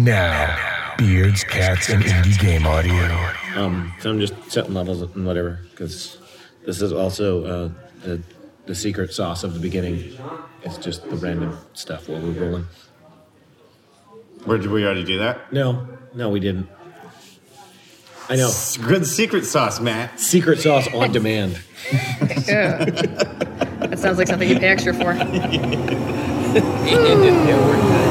And now, beards, cats, and indie game audio. Um, so I'm just setting levels and whatever because this is also uh, the the secret sauce of the beginning. It's just the random stuff while we're rolling. Or did we already do that? No, no, we didn't. I know. Good secret sauce, Matt. Secret sauce on demand. Yeah. that sounds like something you pay extra for.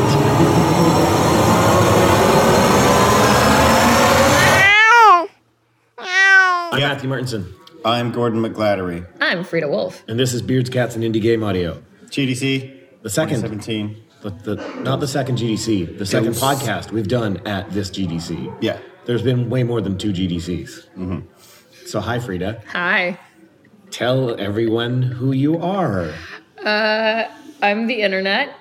I'm Matthew Marteinsson, I'm Gordon McGladdery. I'm Fryda Wolff. and this is Beards, Cats, and Indie Game Audio. GDC. The second. 2017. The, the, not the second GDC, the second was- podcast we've done at this GDC. Yeah. There's been way more than two GDCs. Mm-hmm. So, hi, Fryda. Hi. Tell everyone who you are. I'm the internet.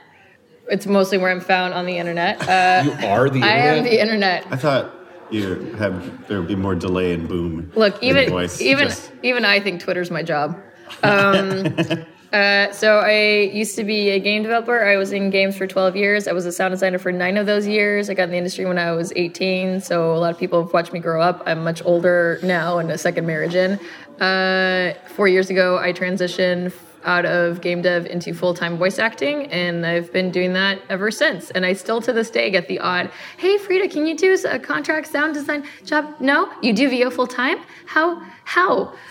It's mostly where I'm found on the internet. Uh, You are the I am the internet. I thought you have there would be more delay and boom. Look, even even Just- even I think Twitter's my job. Um, uh, so I used to be a game developer. I was in games for 12 years. I was a sound designer for nine of those years. I got in the industry when I was 18. So a lot of people have watched me grow up. I'm much older now and a second marriage in. Uh, four years ago, I transitioned out of game dev into full-time voice acting and i've been doing that ever since. And i still to this day get the odd hey fryda can you do a contract sound design job? No you do vo full-time? How? How?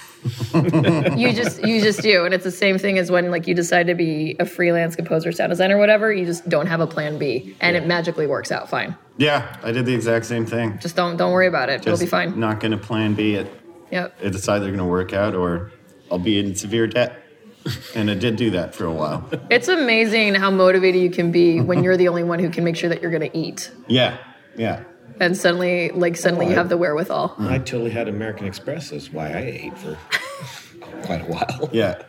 You just you just do. And it's the same thing as when like you decide to be a freelance composer sound designer or whatever you just don't have a plan b and it magically works out fine. Yeah, I did the exact same thing. just don't don't worry about it. It'll be fine. Not going to plan B it. yep. It's either going to work out or I'll be in severe debt. And it did do that for a while. it's amazing how motivated you can be when you're the only one who can make sure that you're going to eat Yeah, yeah. and suddenly like suddenly you have the wherewithal I totally had American Express. That's why I ate for quite a while. Yeah.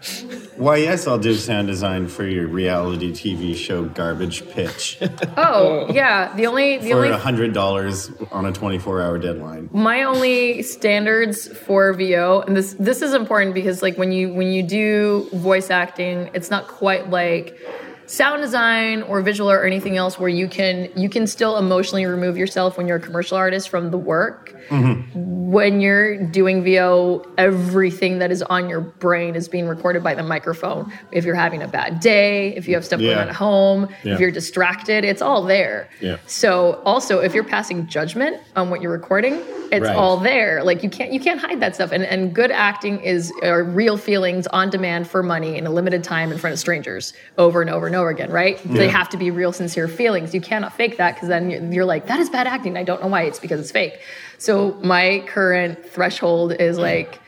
Why, yes, I'll do sound design for your reality TV show Garbage Pitch oh yeah the only the for only $100 on a 24 hour deadline. my only standards for VO, and this this is important because like when you when you do voice acting, it's not quite like sound design or visual or anything else where you can you can still emotionally remove yourself when you're a commercial artist from the work. Mm-hmm. When you're doing VO, everything that is on your brain is being recorded by the microphone. If you're having a bad day, if you have stuff going on at home, Yeah. if you're distracted, it's all there. Yeah. So also if you're passing judgment on what you're recording, it's Right. all there. Like you can't you can't hide that stuff. And and good acting is are real feelings on demand for money in a limited time in front of strangers over and over and over again, right? They have to be real sincere feelings. You cannot fake that because then you're, you're like that is bad acting. I don't know why. It's because it's fake. So my current threshold is like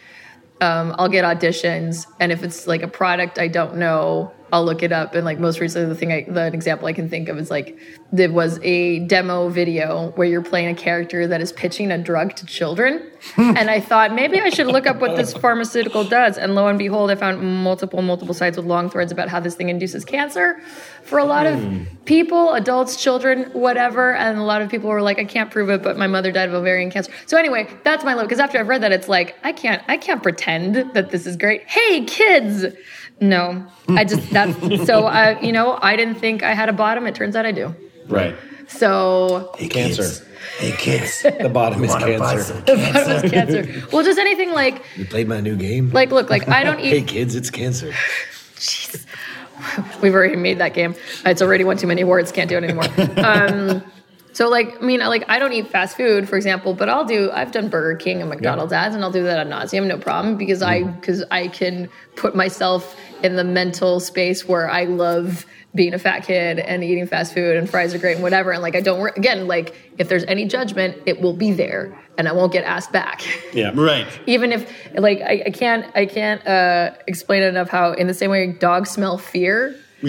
um, I'll get auditions, and if it's like a product I don't know, I'll look it up. And like most recently, the thing, I, the example I can think of is like there was a demo video where you're playing a character that is pitching a drug to children, and I thought maybe I should look up what this pharmaceutical does. And lo and behold, I found multiple, multiple sites with long threads about how this thing induces cancer for a lot of hmm. people, adults, children, whatever. And a lot of people were like, I can't prove it, but my mother died of ovarian cancer. So anyway, that's my look. Because after I've read that, it's like I can't, I can't pretend that this is great. Hey, kids. No, I just that's so I you know I didn't think I had a bottom. It turns out I do. Right. So Hey, Cancer. kids. Hey, kids. The bottom is Wanna cancer. some bottom is cancer. Well, just anything like You played my new game? like look like I don't eat. Hey, kids, it's cancer. We've already made that game. It's already won too many awards. Can't do it anymore. Um, so like, I mean, like I don't eat fast food, for example, but I'll do. I've done Burger King and McDonald's ads, and I'll do that ad nauseum, no problem, because I because I can put myself in the mental space where I love being a fat kid and eating fast food and fries are great and whatever. And like I don't again. Like if there's any judgment, it will be there, and I won't get asked back. Yeah. Right. even if like I, I can't I can't uh, explain it enough how in the same way dogs smell fear,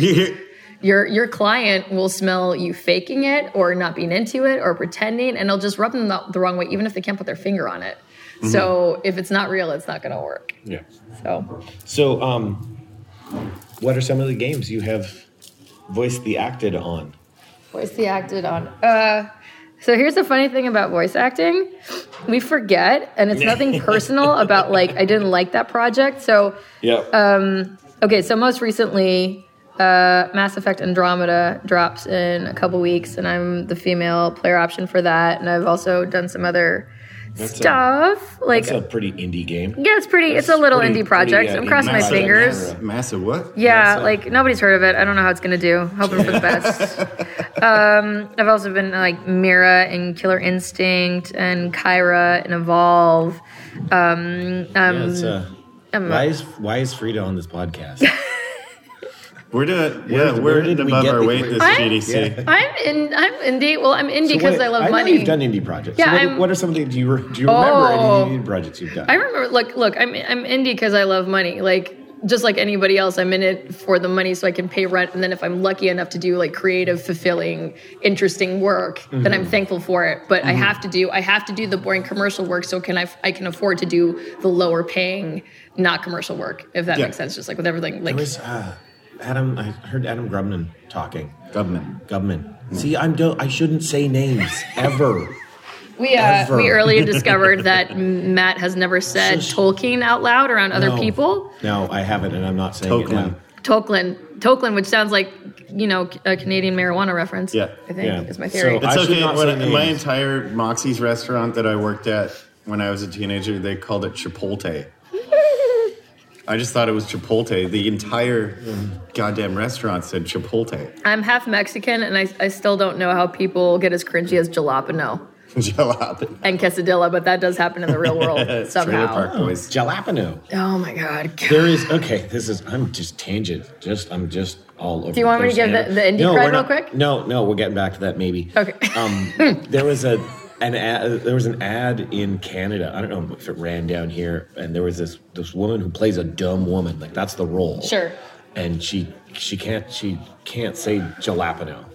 your your client will smell you faking it or not being into it or pretending, and it'll just rub them the, the wrong way, even if they can't put their finger on it. So if it's not real, it's not going to work. Yeah. So So, um, what are some of the games you have voiced the acted on? voice the acted on. Uh, so here's the funny thing about voice acting: we forget, and it's nothing personal about like I didn't like that project. So Yeah. Um, Okay, so most recently, Uh, Mass Effect Andromeda drops in a couple weeks, and I'm the female player option for that. And I've also done some other That's a- stuff. like, It's a pretty indie game. yeah, it's pretty. It's a little pretty- indie project. pretty, uh, I'm crossing my fingers. project. Massive what? Yeah, Yes, like nobody's heard of it. I don't know how it's gonna do. Hoping for the best. um, I've also been like Mira and Killer Instinct and Caira and Evolve. Um, Yeah, um, it's, uh, why is why is Fryda on this podcast? We're doing, Where- yeah, where we're did we above get our weight this I- GDC. I'm in. I'm indie. Well, I'm indie because what- I love know money. You've done indie projects. Yeah, So what, I'm- what are some of the? Do you do you remember Oh. any indie projects you've done? I remember. Look, look. I'm I'm indie because I love money. Like just like anybody else, I'm in it for the money so I can pay rent. And then if I'm lucky enough to do like creative, fulfilling, interesting work, then Mm-hmm. I'm thankful for it. But I have to do I have to do the boring commercial work so can I I can afford to do the lower paying, not commercial work. If that Yeah. makes sense. Just like with everything. Like There was uh, Adam. I heard Adam Grubman talking. Government. Gubman. See, I'm do- I shouldn't say names ever. we uh, ever. we earlier discovered that Matt has never said Shush. Tolkien out loud around other No. people. No, I haven't, and I'm not saying it now. Tolkien. Tolkien, Tolkien, which sounds like you know a Canadian marijuana reference. Yeah. I think Yeah. is my theory. So- It's I should okay. not When, say my names. entire Moxie's restaurant that I worked at when I was a teenager, they called it Chipotle. I just thought it was Chipotle. The entire goddamn restaurant said Chipotle. I'm half Mexican, and I, I still don't know how people get as cringy as jalapeno Jalapeno. and quesadilla, but that does happen in the real world Trailer somehow. Park Boys. Jalapeno. Oh my god. There is okay. This is I'm just tangent. Just I'm just all over. Do you want me to place, give the- Hannah. the indie no, cred we're real not- quick? No, no, we're getting back to that maybe. Okay. Um, there was a an ad, there was an ad in Canada. I don't know if it ran down here, and there was this this woman who plays a dumb woman. Like that's the role. Sure. And she she can't she can't say jalapeno.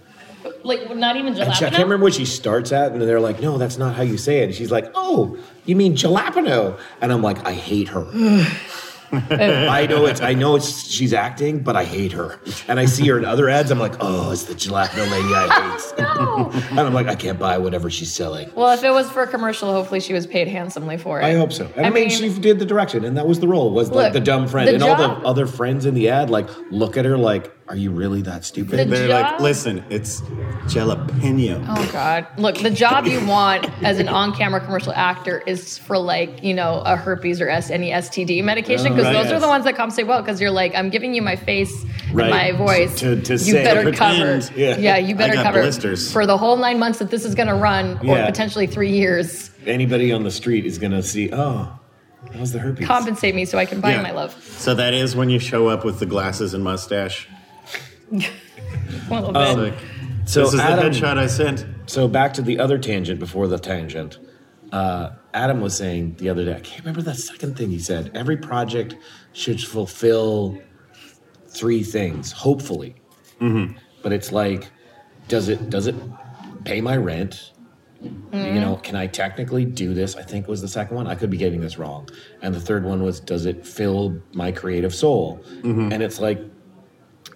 Like not even And she, I can't remember what she starts at, and they're like, "No, that's not how you say it." And she's like, "Oh, you mean jalapeno?" And I'm like, "I hate her." I know it's I know it's she's acting, but I hate her. And I see her in other ads. I'm like, "Oh, it's the jalapeno lady I hate." No. and I'm like, "I can't buy whatever she's selling." well, if it was for a commercial, hopefully she was paid handsomely for it. I hope so. And I, I mean, mean- she did the direction, and that was the role. Was like the dumb friend, and all the other friends in the ad like look at her like, "Are you really that stupid?" The They're job- like, listen, it's jalapeno. Oh God! Look, the job you want as an on-camera commercial actor is for like you know a herpes or S- any STD medication because oh, right. those are the ones that compensate well because you're like I'm giving you my face Right. and my voice. To- to you say- better pretend. cover. Yeah. you better got cover blisters. for the whole nine months that this is going to run, or Yeah. potentially three years. Anybody on the street is gonna see, "Oh, that was the herpes." Compensate me so I can buy Yeah. my love. So that is when you show up with the glasses and mustache. A little bit. It's so this is Adam- the headshot I sent. So back to the other tangent before the tangent. Uh, Adam was saying the other day, I can't remember the second thing he said. Every project should fulfill three things, hopefully. Mm-hmm. But it's like, does it does it pay my rent? You know, can I technically do this? I think was the second one. I could be getting this wrong. And the third one was, does it fill my creative soul? Mm-hmm. And it's like,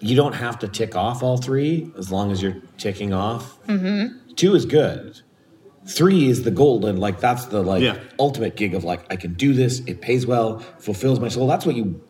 you don't have to tick off all three as long as you're ticking off. Mm-hmm. Two is good. Three is the golden, like that's the like Yeah. ultimate gig of like I can do this. It pays well, fulfills my soul. That's what you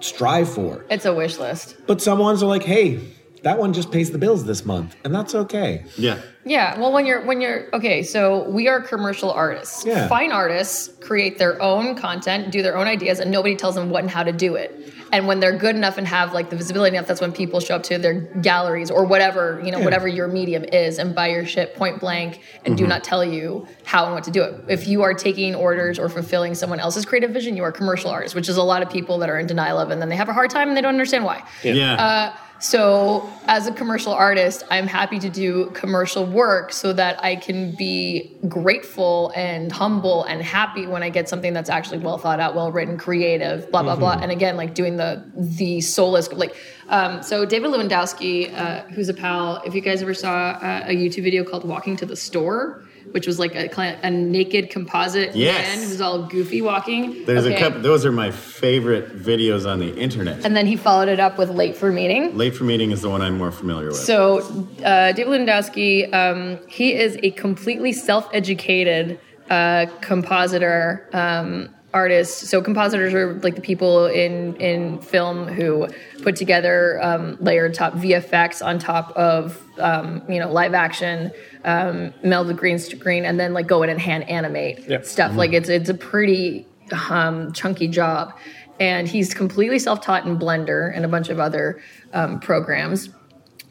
strive for. it's a wish list. But some ones are like, hey, that one just pays the bills this month, and that's okay. Yeah. Yeah, well, when you're when you're okay, so we are commercial artists. Yeah. Fine artists create their own content, do their own ideas, and nobody tells them what and how to do it. And when they're good enough and have like the visibility enough, that's when people show up to their galleries or whatever you know, Yeah. whatever your medium is, and buy your shit point blank and do not tell you how and what to do it. If you are taking orders or fulfilling someone else's creative vision, you are commercial artist, which is a lot of people that are in denial of, and then they have a hard time and they don't understand why. Yeah. Uh, so, as a commercial artist, I'm happy to do commercial work so that I can be grateful and humble and happy when I get something that's actually well thought out, well written, creative, blah blah blah. And again, like doing the the soulless, like um, so. David Lewandowski, uh, who's a pal, if you guys ever saw uh, a YouTube video called "Walking to the Store." Which was like a, a naked composite Yes. man who's all goofy walking. There's Okay. a couple. Those are my favorite videos on the internet. And then he followed it up with "Late for Meeting." Late for meeting is the one I'm more familiar with. So, uh, David Lewandowski, um, he is a completely self-educated uh, compositor um, artists. So compositors are like the people in in film who put together um, layered top VFX on top of um, you know live action, um, meld the green screen, and then like go in and hand animate Yep. stuff. Like it's it's a pretty um, chunky job, and he's completely self taught in Blender and a bunch of other um, programs.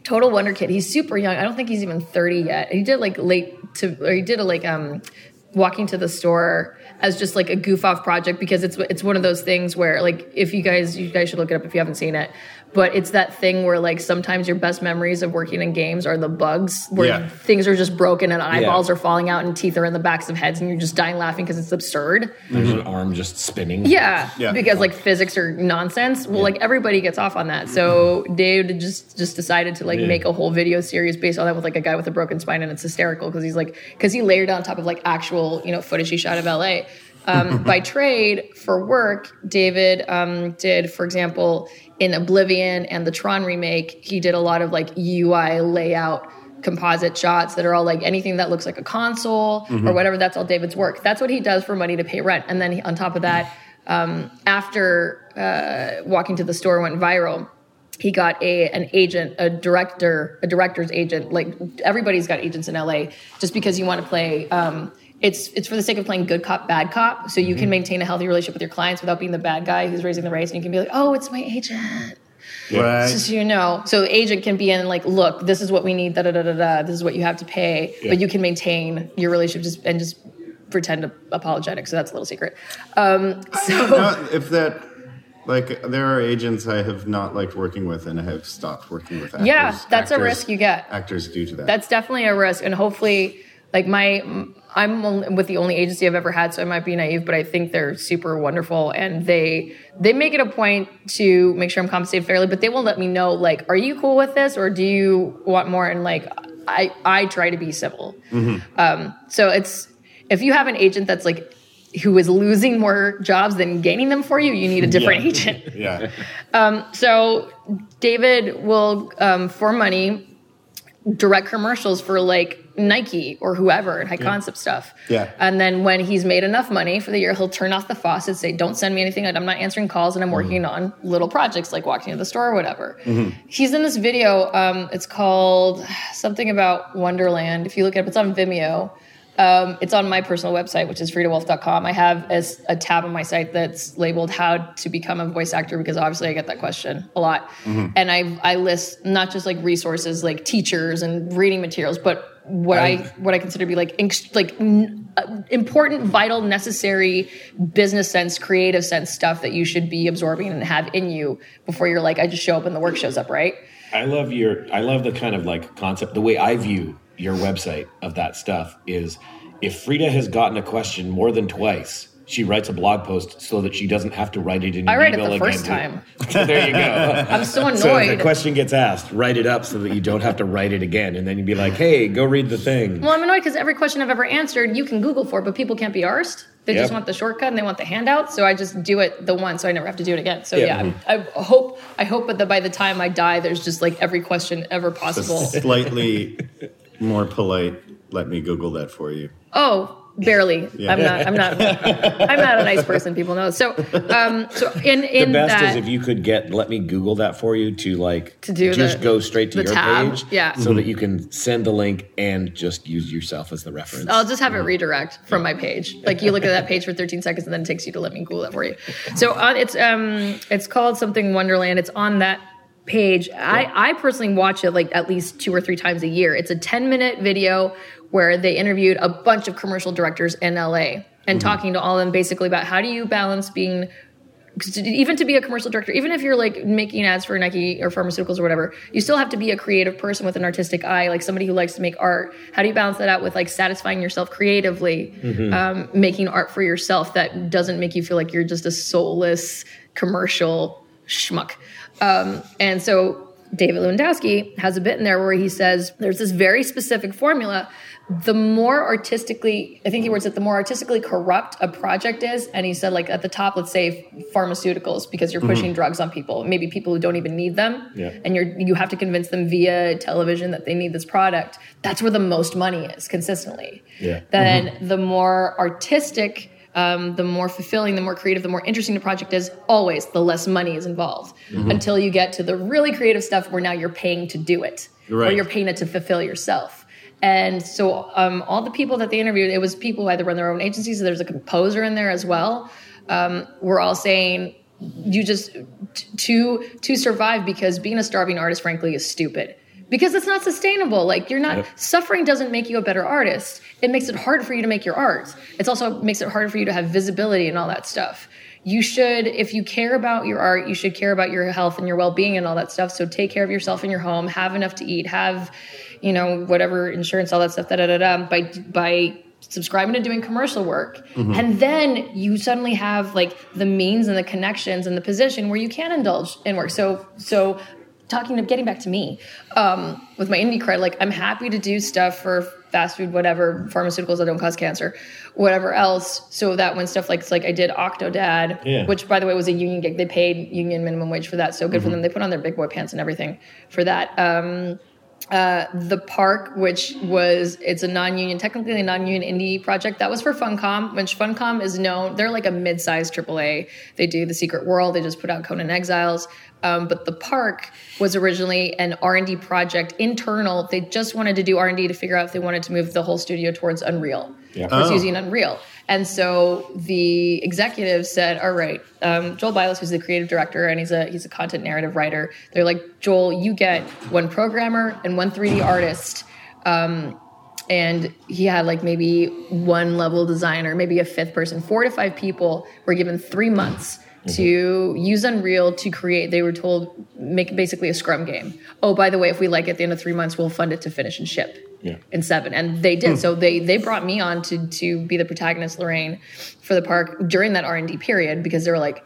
Total Wonder Kid. He's super young. I don't think he's even 30 yet. He did like late to, or he did a like um, walking to the store as just like a goof off project because it's it's one of those things where like if you guys you guys should look it up if you haven't seen it. But it's that thing where like sometimes your best memories of working in games are the bugs where Yeah. things are just broken and eyeballs are falling out and teeth are in the backs of heads and you're just dying laughing because it's absurd. There's an arm just spinning. Yeah, Yeah. because like physics are nonsense. Well, like everybody gets off on that. So Dave just just decided to like Yeah. make a whole video series based on that with like a guy with a broken spine, and it's hysterical because he's like because he layered on top of like actual you know footage he shot of LA. Um, by trade for work, David um, did, for example, in Oblivion and the Tron remake, he did a lot of like UI layout composite shots that are all like anything that looks like a console or whatever. That's all David's work. That's what he does for money to pay rent. And then he, on top of that, um, after uh, walking to the store went viral, he got a an agent, a director, a director's agent. Like everybody's got agents in LA, just because you want to play. Um, it's it's for the sake of playing good cop, bad cop, so you can maintain a healthy relationship with your clients without being the bad guy who's raising the race, and you can be like, oh, it's my agent. Right. Just so you know, so the agent can be in like, look, this is what we need, da da da da da. This is what you have to pay, but you can maintain your relationship just and just pretend to apologetic. So that's a little secret. Um, so No, if that, like, there are agents I have not liked working with and I have stopped working with actors. Yeah, that's a risk you get. Actors due to that. that's definitely a risk, and hopefully, like my, I'm with the only agency I've ever had, so I might be naive, but I think they're super wonderful, and they they make it a point to make sure I'm compensated fairly, but they will let me know, like, are you cool with this, or do you want more? And like, I I try to be civil. Um, so it's if you have an agent that's like who is losing more jobs than gaining them for you, you need a different Yeah. agent. yeah. Um, so David will, um, for money, direct commercials for like Nike or whoever and high concept stuff. Yeah. And then when he's made enough money for the year, he'll turn off the faucet, say, "Don't send me anything. I'm not answering calls, and I'm working on little projects like walking to the store or whatever." He's in this video. Um, it's called something about Wonderland. If you look it up, it's on Vimeo. Um, it's on my personal website, which is frydawolff.com. I have a tab on my site that's labeled "How to Become a Voice Actor" because obviously I get that question a lot, and I I list not just like resources like teachers and reading materials, but what I, what I consider to be like like uh, important, vital, necessary business sense, creative sense stuff that you should be absorbing and have in you before you're like I just show up and the work shows up, right? I love your I love the kind of like concept the way I view your website of that stuff is if Fryda has gotten a question more than twice, she writes a blog post so that she doesn't have to write it in I an write it email the again. first time. there you go. I'm so annoyed. So if a question gets asked, write it up so that you don't have to write it again, and then you'd be like, "Hey, go read the thing." Well, I'm annoyed because every question I've ever answered, you can Google for, but people can't be arsed. They just want the shortcut and they want the handout. So I just do it the one, so I never have to do it again. So Yeah. yeah, mm-hmm. I'm- I, hope I hope that by the time I die, there's just like every question ever possible. Slightly more polite. Let me Google that for you. Oh, barely. Yeah. I'm not. I'm not. I'm not a nice person. People know. So, um, so in The in best that, is if you could get let me Google that for you to like To do just the- go straight to your tab, page, yeah. so that you can send the link and just use yourself as the reference. I'll just have it redirect from my page. Like you look at that page for 13 seconds, and then it takes you to let me Google it for you. So uh, it's um it's called something Wonderland. It's on that page. I I personally watch it like at least two or three times a year. It's a 10 minute video where they interviewed a bunch of commercial directors in LA and talking to all of them basically about how do you balance being even to be a commercial director, even if you're like making ads for Nike or pharmaceuticals or whatever, you still have to be a creative person with an artistic eye, like somebody who likes to make art. How do you balance that out with like satisfying yourself creatively, um, making art for yourself that doesn't make you feel like you're just a soulless commercial schmuck? Um, and so David Lewandowski has a bit in there where he says there's this very specific formula. The more artistically, I think he words it, the more artistically corrupt a project is. And he said, like at the top, let's say pharmaceuticals, because you're mm-hmm. pushing drugs on people, maybe people who don't even need them, Yeah. and you're you have to convince them via television that they need this product. That's where the most money is consistently. Yeah. Then mm-hmm. the more artistic um, the more fulfilling, the more creative, the more interesting the project is, always the less money is involved. Mm-hmm. Until you get to the really creative stuff where now you're paying to do it, or you're paying it to fulfill yourself. And so, um, all the people that they interviewed, it was people who either run their own agencies. So there's a composer in there as well. Um, we're all saying you just to to survive because being a starving artist, frankly, is stupid because it's not sustainable. Like you're not suffering doesn't make you a better artist. It makes it hard for you to make your art. It's also makes it harder for you to have visibility and all that stuff. You should, if you care about your art, you should care about your health and your well-being and all that stuff. So take care of yourself in your home. Have enough to eat. Have, you know, whatever insurance, all that stuff. Da da da da. By by subscribing to doing commercial work, and then you suddenly have like the means and the connections and the position where you can indulge in work. So so talking to getting back to me um, with my indie cred, like I'm happy to do stuff for fast food, whatever, pharmaceuticals that don't cause cancer, whatever else, so that when stuff like like I did Octodad, Yeah. which by the way was a union gig, they paid union minimum wage for that, so good for them. They put on their big boy pants and everything for that. Um, uh, the park, which was it's a non-union, technically a non-union indie project. That was for Funcom, which Funcom is known. They're like a mid-sized AAA. They do The Secret World. They just put out Conan Exiles. Um, but the park was originally an R&D project internal. They just wanted to do R&D to figure out if they wanted to move the whole studio towards Unreal, Yeah. Oh. using Unreal. And so the executive said, "All right, um, Joel Bylos, who's the creative director, and he's a he's a content narrative writer. They're like, Joel, you get one programmer and one 3D artist." Um, and he had like maybe one level designer, maybe a fifth person. Four to five people were given three months to use Unreal to create. They were told make basically a Scrum game. Oh, by the way, if we like it at the end of three months, we'll fund it to finish and ship Yeah. in seven and they did so they they brought me on to to be the protagonist lorraine for the park during that r&d period because they were like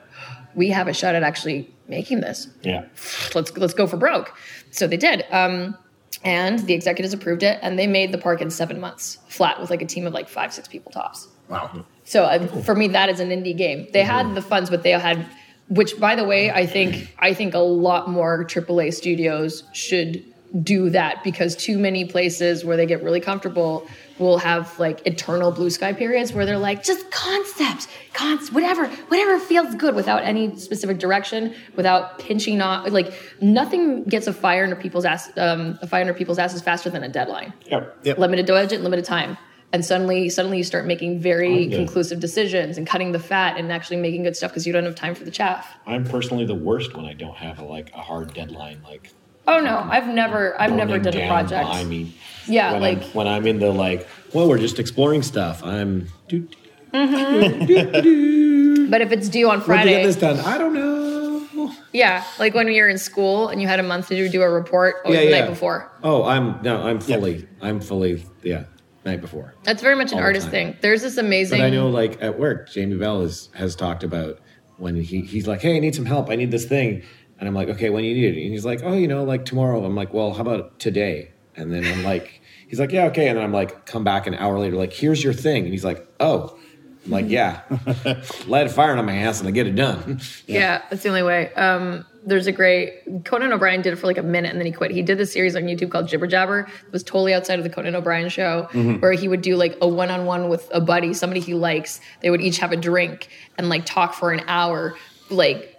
we have a shot at actually making this Yeah. let's let's go for broke so they did um, and the executives approved it and they made the park in seven months flat with like a team of like five six people tops Wow. so uh, for me, that is an indie game. They had the funds, but they had, which by the way, I think I think a lot more AAA studios should do that because too many places where they get really comfortable will have like eternal blue sky periods where they're like just concept, cons, whatever, whatever feels good without any specific direction, without pinching off like nothing gets a fire under people's ass, um, a fire under people's asses faster than a deadline Yep. Yep. limited budget, limited time. And suddenly, suddenly you start making very conclusive decisions and cutting the fat and actually making good stuff because you don't have time for the chaff. I'm personally the worst when I don't have a, like a hard deadline. Like Oh no, I've never, I've never burning done a project. behind me. Yeah, when like I'm, when I'm in the like, Well, we're just exploring stuff. I'm. Do, mm-hmm. but if it's due on when to Friday, get this done? I don't know. yeah, like when you're in school and you had a month to do a report or Yeah, the yeah. night before. Oh, I'm no, I'm fully, I'm fully, yeah, night before. That's very much an All the artist thing. There's this amazing. But I know, like at work, Jamie Bell has has talked about when he he's like, "Hey, I need some help. I need this thing," and I'm like, "Okay, when you need it?" And he's like, "Oh, you know, like tomorrow." I'm like, "Well, how about today?" And then I'm like, "He's like, yeah, okay." And then I'm like, come back an hour later, like, "Here's your thing," and he's like, "Oh." I'm like, yeah, light a fire on my ass and I get it done. Yeah, that's the only way. Um, there's a great Conan O'Brien did it for like a minute and then he quit. He did this series on YouTube called Jibber Jabber. It was totally outside of the Conan O'Brien show, where he would do like a one-on-one with a buddy, somebody he likes. They would each have a drink and like talk for an hour, like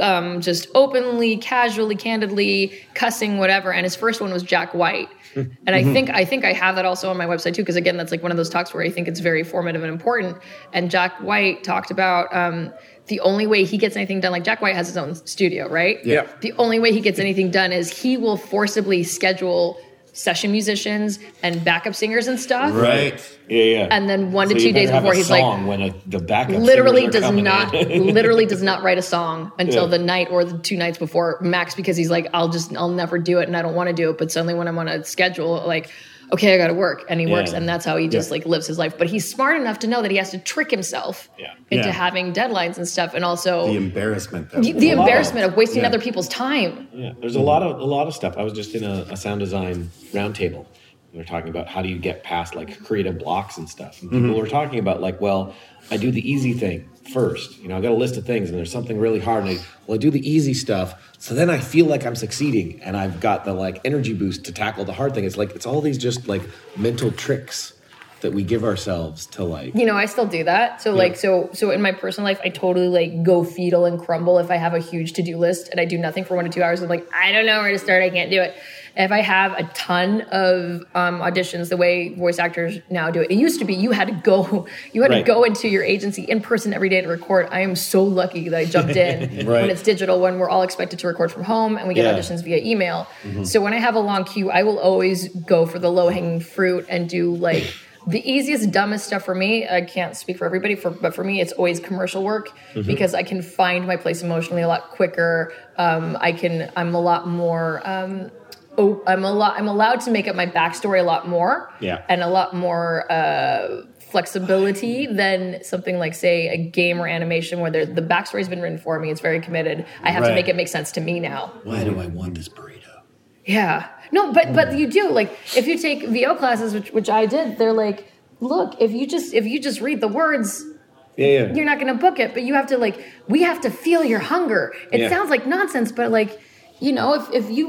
um, just openly, casually, candidly, cussing, whatever. And his first one was Jack White. And I think I think I have that also on my website too, because again, that's like one of those talks where I think it's very formative and important. And Jack White talked about um, the only way he gets anything done. Like Jack White has his own studio, right? Yeah. The only way he gets anything done is he will forcibly schedule session musicians and backup singers and stuff. Right. yeah, yeah. And then one So to two days before he's like, when a, the backup literally does not literally does not write a song until Yeah. the night or the two nights before max because he's like i'll just i'll never do it and i don't want to do it but suddenly when i'm on a schedule like okay i gotta work and he works and that's how he just Yeah. like lives his life but he's smart enough to know that he has to trick himself Yeah. into Yeah. having deadlines and stuff and also The the, embarrassment. That the embarrassment of wasting Yeah. other people's time Yeah, there's a lot of a lot of stuff. I was just in a, a sound design roundtable. We were talking about how do you get past like mm-hmm. creative blocks and stuff. And mm-hmm. people were talking about like, well, I do the easy thing first. You know, I got a list of things, and there's something really hard, and I well, I do the easy stuff. So then I feel like I'm succeeding, and I've got the like energy boost to tackle the hard thing. It's like it's all these just like mental tricks that we give ourselves to like. you know i still do that. So like so so in my personal life i totally like go fetal and crumble if i have a huge to-do list and i do nothing for one to two hours. I'm like i don't know where to start. I can't do it. If i have a ton of um, auditions the way voice actors now do it it used to be you had to go you had Right. to go into your agency in person every day to record. I am so lucky that i jumped in. Right. when it's digital when we're all expected to record from home and we get Yeah. auditions via email. So when i have a long queue i will always go for the low-hanging fruit and do like the easiest dumbest stuff for me i can't speak for everybody for, but for me it's always commercial work because i can find my place emotionally a lot quicker um, i can i'm a lot more um, oh, i'm a lot i'm allowed to make up my backstory a lot more Yeah. and a lot more uh, flexibility than something like say a game or animation where there- the backstory's been written for me it's very committed i have to make it make sense to me now Why do I want this burrito? yeah. No, but but you do like if you take VO classes, which which I did, they're like, look, if you just if you just read the words, Yeah, yeah. you're not going to book it. But you have to like we have to feel your hunger. It Yeah. sounds like nonsense, but like you know, if if you.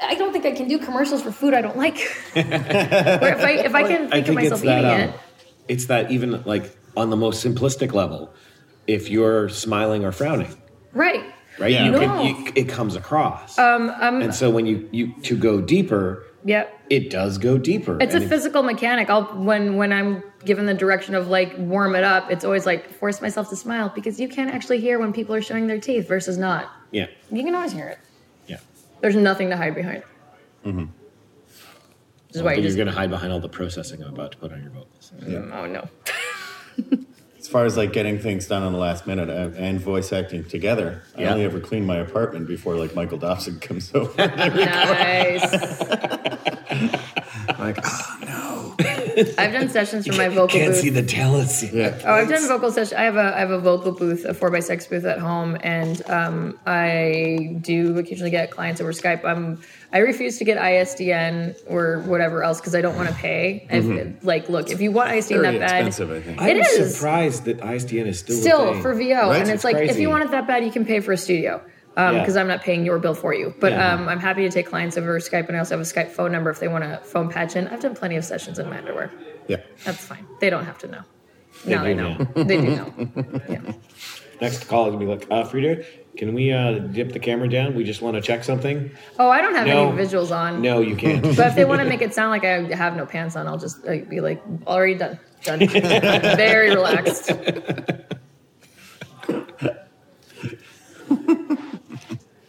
I don't think I can do commercials for food I don't like. or if I if I can think, of myself eating um, it, it's that even like on the most simplistic level, if you're smiling or frowning, right? Right? Yeah. You No. can, you, it comes across. Um, and so when you you to go deeper, Yep. it does go deeper. It's a if- physical mechanic. I'll when when I'm given the direction of like warm it up, it's always like force myself to smile because you can't actually hear when people are showing their teeth versus not. Yeah, You can always hear it. yeah. There's nothing to hide behind. Mm-hmm. This is why But you you're just. going to hide behind all the processing I'm about to put on your vocals. Oh no. As far as like getting things done on the last minute uh, and voice acting together, I only ever clean my apartment before like Michael Dobson comes over. Nice. like, oh no. I've done sessions for my vocal You Can't booth. see the talents. Yeah. Oh, I've done vocal sessions. I have a I have a vocal booth, a four by six booth at home, and um, I do occasionally get clients over Skype. I'm I refuse to get ISDN or whatever else because I don't want to pay. If, like, look, if you want ISDN Very that bad, expensive, I think. I It was is. surprised that ISDN is still a still thing. for VO, Right? and it's It's like if you want it that bad, you can pay for a studio. Yeah. Because I'm not paying your bill for you, but Yeah. um, I'm happy to take clients over Skype, and I also have a Skype phone number if they want to phone patch in. I've done plenty of sessions in my underwear. Yeah. That's fine. They don't have to know. They now they do know. they do know. Yeah. Next call is gonna be like, uh, Fryda, can we uh, dip the camera down? We just want to check something. Oh, I don't have No. any visuals on. No, you can't. But if they want to make it sound like I have no pants on, I'll just like, be like, already done. Done. Very relaxed.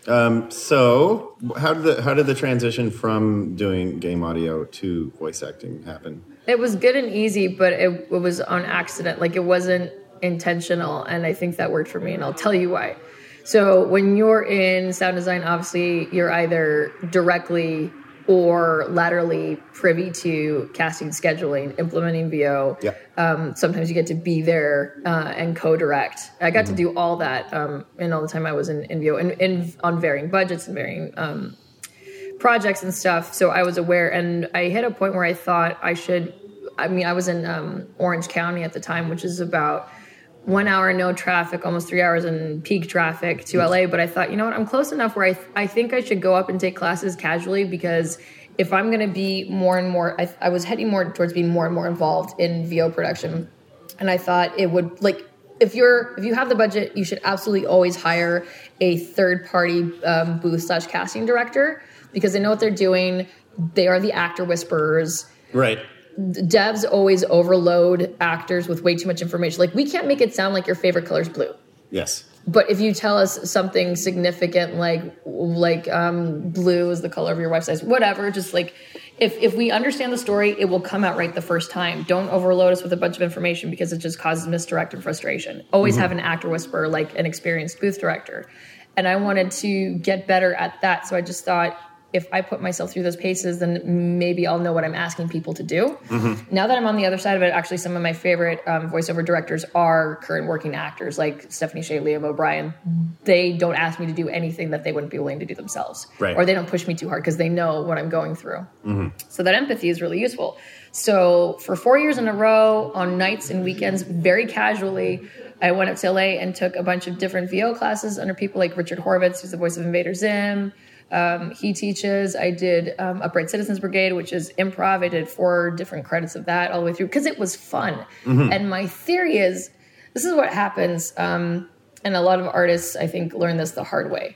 Um, so, how did the how did the transition from doing game audio to voice acting happen? It was good and easy, but it, it was on accident. Like it wasn't intentional. And I think that worked for me. And I'll tell you why. So when you're in sound design, obviously you're either directly or laterally privy to casting, scheduling, implementing VO. Yeah. Um, sometimes you get to be there uh, and co-direct. I got to do all that um, in all the time I was in, in VO and, and on varying budgets and varying um, projects and stuff. So I was aware, and I hit a point where I thought I should. I mean, I was in um, Orange County at the time, which is about one hour no traffic, almost three hours in peak traffic to LA. But I thought, you know what, I'm close enough where I, th- I think I should go up and take classes casually because if I'm going to be more and more, I, I was heading more towards being more and more involved in VO production, and I thought it would like if you're if you have the budget, you should absolutely always hire a third party um, booth slash casting director because they know what they're doing. They are the actor whisperers Right. Devs always overload actors with way too much information. Like we can't make it sound like your favorite color is blue. Yes. But if you tell us something significant like like um, blue is the color of your wife's eyes, whatever, just like if if we understand the story, it will come out right the first time. Don't overload us with a bunch of information because it just causes misdirect and frustration. Always have an actor whisperer like an experienced booth director. And I wanted to get better at that, so I just thought if I put myself through those paces, then maybe I'll know what I'm asking people to do. Mm-hmm. Now that I'm on the other side of it, actually, some of my favorite um, voiceover directors are current working actors, like Stephanie Sheh, Liam O'Brien. Mm-hmm. They don't ask me to do anything that they wouldn't be willing to do themselves, Right. or they don't push me too hard because they know what I'm going through. Mm-hmm. So that empathy is really useful. So for four years in a row, on nights and weekends, very casually, I went up to LA and took a bunch of different VO classes under people like Richard Horvitz, who's the voice of Invader Zim. Um, he teaches. I did um, Upright Citizens Brigade, which is improv. I did four different credits of that all the way through because it was fun. And my theory is this is what happens. Um, and a lot of artists, I think, learn this the hard way.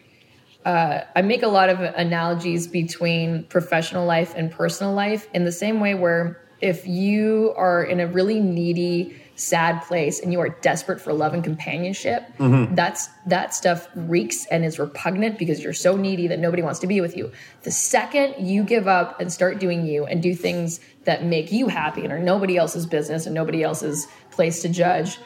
Uh, I make a lot of analogies between professional life and personal life in the same way where if you are in a really needy, sad place and you are desperate for love and companionship, mm-hmm. that's that stuff reeks and is repugnant because you're so needy that nobody wants to be with you. The second you give up and start doing you and do things that make you happy and are nobody else's business and nobody else's place to judge,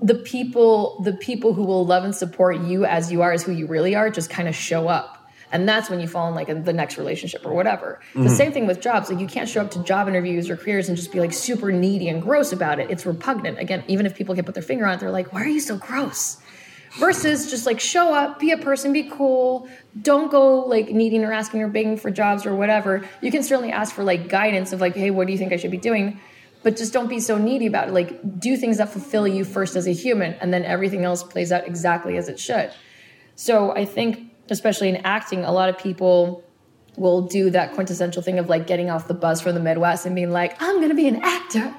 the people the people who will love and support you as you are as who you really are just kind of show up and that's when you fall in like in the next relationship or whatever. The mm-hmm. same thing with jobs. Like you can't show up to job interviews or careers and just be like super needy and gross about it. It's repugnant. Again even if people can put their finger on it they're like why are you so gross? Versus just like show up be a person be cool. Don't go like needing or asking or begging for jobs or whatever. You can certainly ask for like guidance of like hey what do you think i should be doing? But just don't be so needy about it. Like do things that fulfill you first as a human and then everything else plays out exactly as it should. So i think especially in acting a lot of people will do that quintessential thing of like getting off the bus from the midwest and being like i'm going to be an actor.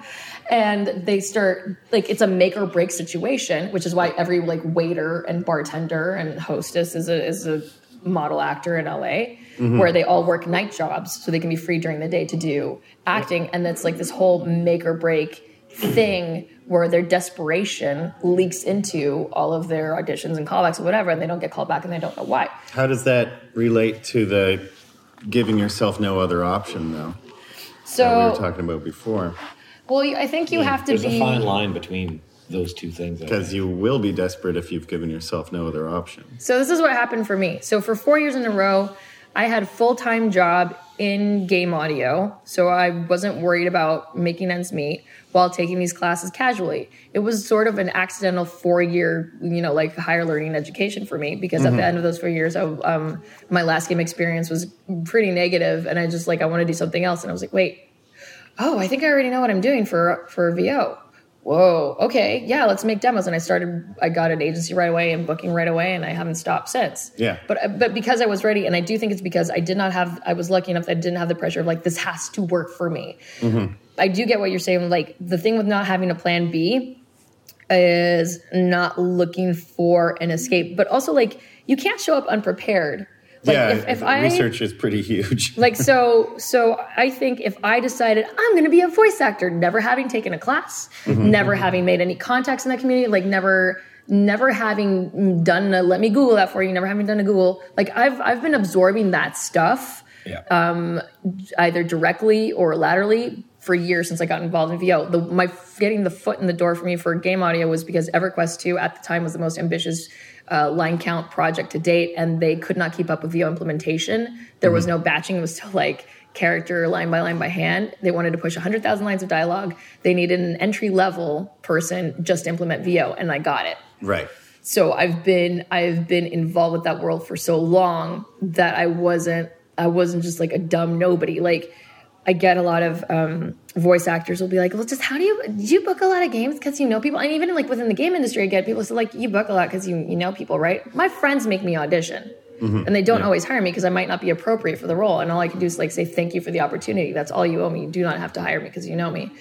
And they start like it's a make or break situation which is why every like waiter and bartender and hostess is a is a model actor in LA mm-hmm. where they all work night jobs so they can be free during the day to do acting. And that's like this whole make or break thing where their desperation leaks into all of their auditions and callbacks or whatever and they don't get called back and they don't know why How does that relate to the giving yourself no other option, though? so that we were talking about before. well i think you have to There's be a fine line between those two things. Because you will be desperate if you've given yourself no other option. So this is what happened for me. So for four years in a row, I had a full time job in game audio, so I wasn't worried about making ends meet while taking these classes casually. It was sort of an accidental four year, you know, like higher learning education for me because at the mm-hmm. end of those four years, I, um, my last game experience was pretty negative, and I just like I want to do something else, and I was like, wait, oh, I think I already know what I'm doing for for VO. Whoa, okay, yeah, let's make demos. And I started, I got an agency right away and booking right away, and I haven't stopped since. Yeah. But uh, but because I was ready, and I do think it's because I did not have, I was lucky enough that I didn't have the pressure of like this has to work for me. Mm-hmm. I do get what you're saying. Like the thing with not having a plan B is not looking for an escape, but also like you can't show up unprepared. Like yeah, if, if I research is pretty huge. like so so i think if i decided i'm going to be a voice actor never having taken a class mm-hmm. never having made any contacts in that community like never never having done a let me google that for you never having done a google like i've i've been absorbing that stuff yeah. Um, either directly or laterally for years since I got involved in VO. The, my getting the foot in the door for me for game audio was because EverQuest 2 at the time was the most ambitious uh, line count project to date, and they could not keep up with VO implementation. There was no batching; it was still like character line by line by hand. They wanted to push 100,000 lines of dialogue. They needed an entry level person just to implement VO, and I got it right. so i've been i've been involved with that world for so long that i wasn't i wasn't just like a dumb nobody like i get a lot of um, voice actors will be like well just how do you do you book a lot of games? Because you know people and even like within the game industry i get people say like you book a lot because you, you know people right? My friends make me audition and they don't always hire me because i might not be appropriate for the role and all i can do is like say thank you for the opportunity. That's all you owe me. You do not have to hire me because you know me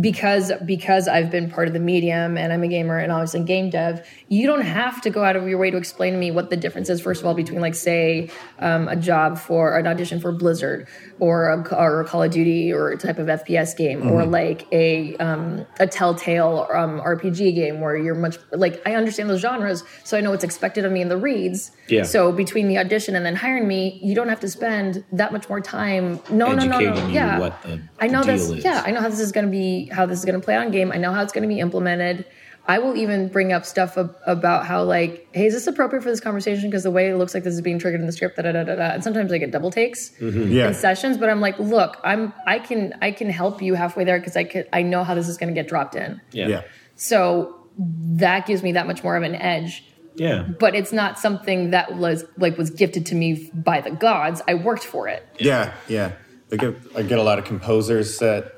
because because I've been part of the medium and I'm a gamer and obviously game dev, you don't have to go out of your way to explain to me what the difference is. First of all, between like say um, a job for an audition for Blizzard or a, or a Call of Duty or a type of FPS game or like a um, a Telltale um, RPG game where you're much like I understand those genres, so I know what's expected of me in the reads. Yeah. So between the audition and then hiring me, you don't have to spend that much more time. No, no, no, no. You Yeah. what the- I know this. is. Yeah, I know how this is going to be, how this is going to play on game. I know how it's going to be implemented. I will even bring up stuff ab- about how, like, hey, is this appropriate for this conversation? Because the way it looks like this is being triggered in the script, da da da da. da. And sometimes I get double takes mm-hmm. Yeah. in sessions, but I'm like, look, I'm, I can, I can help you halfway there because I could, I know how this is going to get dropped in. yeah. Yeah. So that gives me that much more of an edge Yeah. but it's not something that was like was gifted to me by the gods. I worked for it. Yeah, yeah. I get, I get a lot of composers that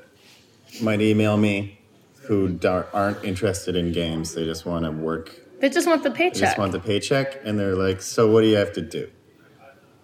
might email me who aren't interested in games. They just want to work. They just want the paycheck. They just want the paycheck, and they're like, "So what do you have to do?"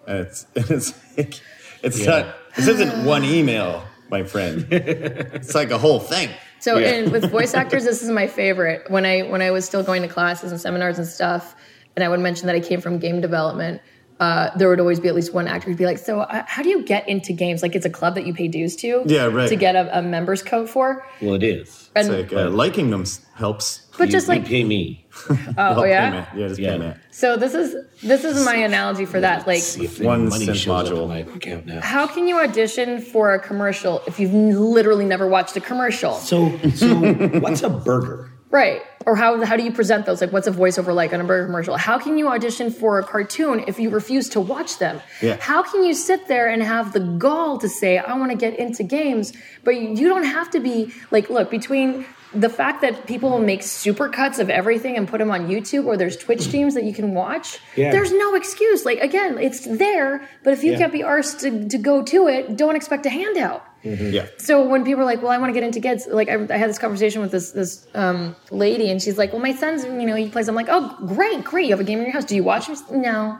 And it's it's like, it's Yeah. not this isn't one email, my friend. it's like a whole thing. So Yeah. in, with voice actors, this is my favorite. When I when I was still going to classes and seminars and stuff, and I would mention that I came from game development. Uh, there would always be at least one actor who'd be like, "So, uh, how do you get into games? Like, it's a club that you pay dues to, Yeah, right. to get a, a member's code for." Well, it is. It's And like uh, liking them helps. but You- just you like, pay me. oh yeah. payment. Yeah, just Yeah. payment. So this is this is my analogy for that. Like, See if One money synth shows up module. in my account now. how can you audition for a commercial if you've literally never watched a commercial? So, so what's a burger? Right. Or how how do you present those? Like what's a voiceover like on a burger commercial? How can you audition for a cartoon if you refuse to watch them? Yeah. How can you sit there and have the gall to say, I want to get into games, but you don't have to be like, look, between the fact that people will make supercuts of everything and put them on YouTube or there's Twitch mm. streams that you can watch, Yeah. there's no excuse. Like again, it's there, but if you Yeah. can't be arsed to, to go to it, don't expect a handout Yeah. so when people are like, "Well, I want to get into kids," like I, I had this conversation with this this um, lady, and she's like, "Well, my son's, you know, he plays." I'm like, "Oh, great, great! You have a game in your house. Do you watch him?" No.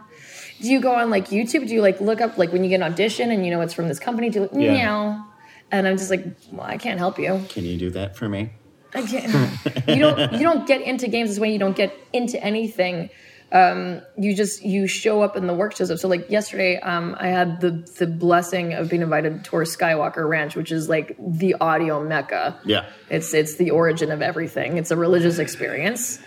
Do you go on like YouTube? Do you like look up like when you get an audition and you know it's from this company? Do you like, Yeah. no? And I'm just like, well, I can't help you. Can you do that for me? I can't. you don't you don't get into games this way. You don't get into anything. Um, you just you show up and the work shows up. So like yesterday, um, I had the the blessing of being invited to tour Skywalker Ranch, which is like the audio mecca. Yeah. It's it's the origin of everything. It's a religious experience.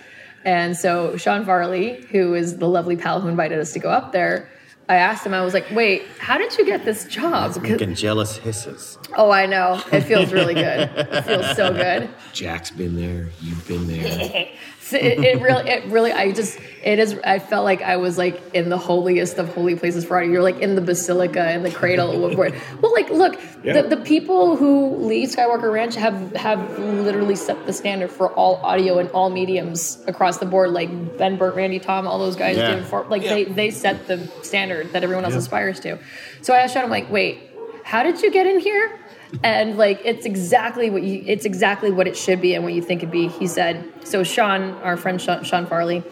And so Sean Farley, who is the lovely pal who invited us to go up there, I asked him, I was like, wait, how did you get this job? 'Cause- Making jealous hisses. oh, I know. It feels really good. It feels so good. Jack's been there. You've been there. So it, it really, it really, I just, it is, I felt like I was like in the holiest of holy places for audio. You're like in the basilica in the cradle. of where- well, like, look, Yeah. the, the people who lead Skywalker Ranch have, have literally set the standard for all audio and all mediums across the board. Like Ben Burtt, Randy Thom, all those guys Yeah. did for, like they, they set the standard that everyone else aspires to. So I asked Sean, I'm like, wait, how did you get in here? And like it's exactly what you it's exactly what it should be and what you think it'd be. He said. So Sean, our friend Sean, Sean Farley,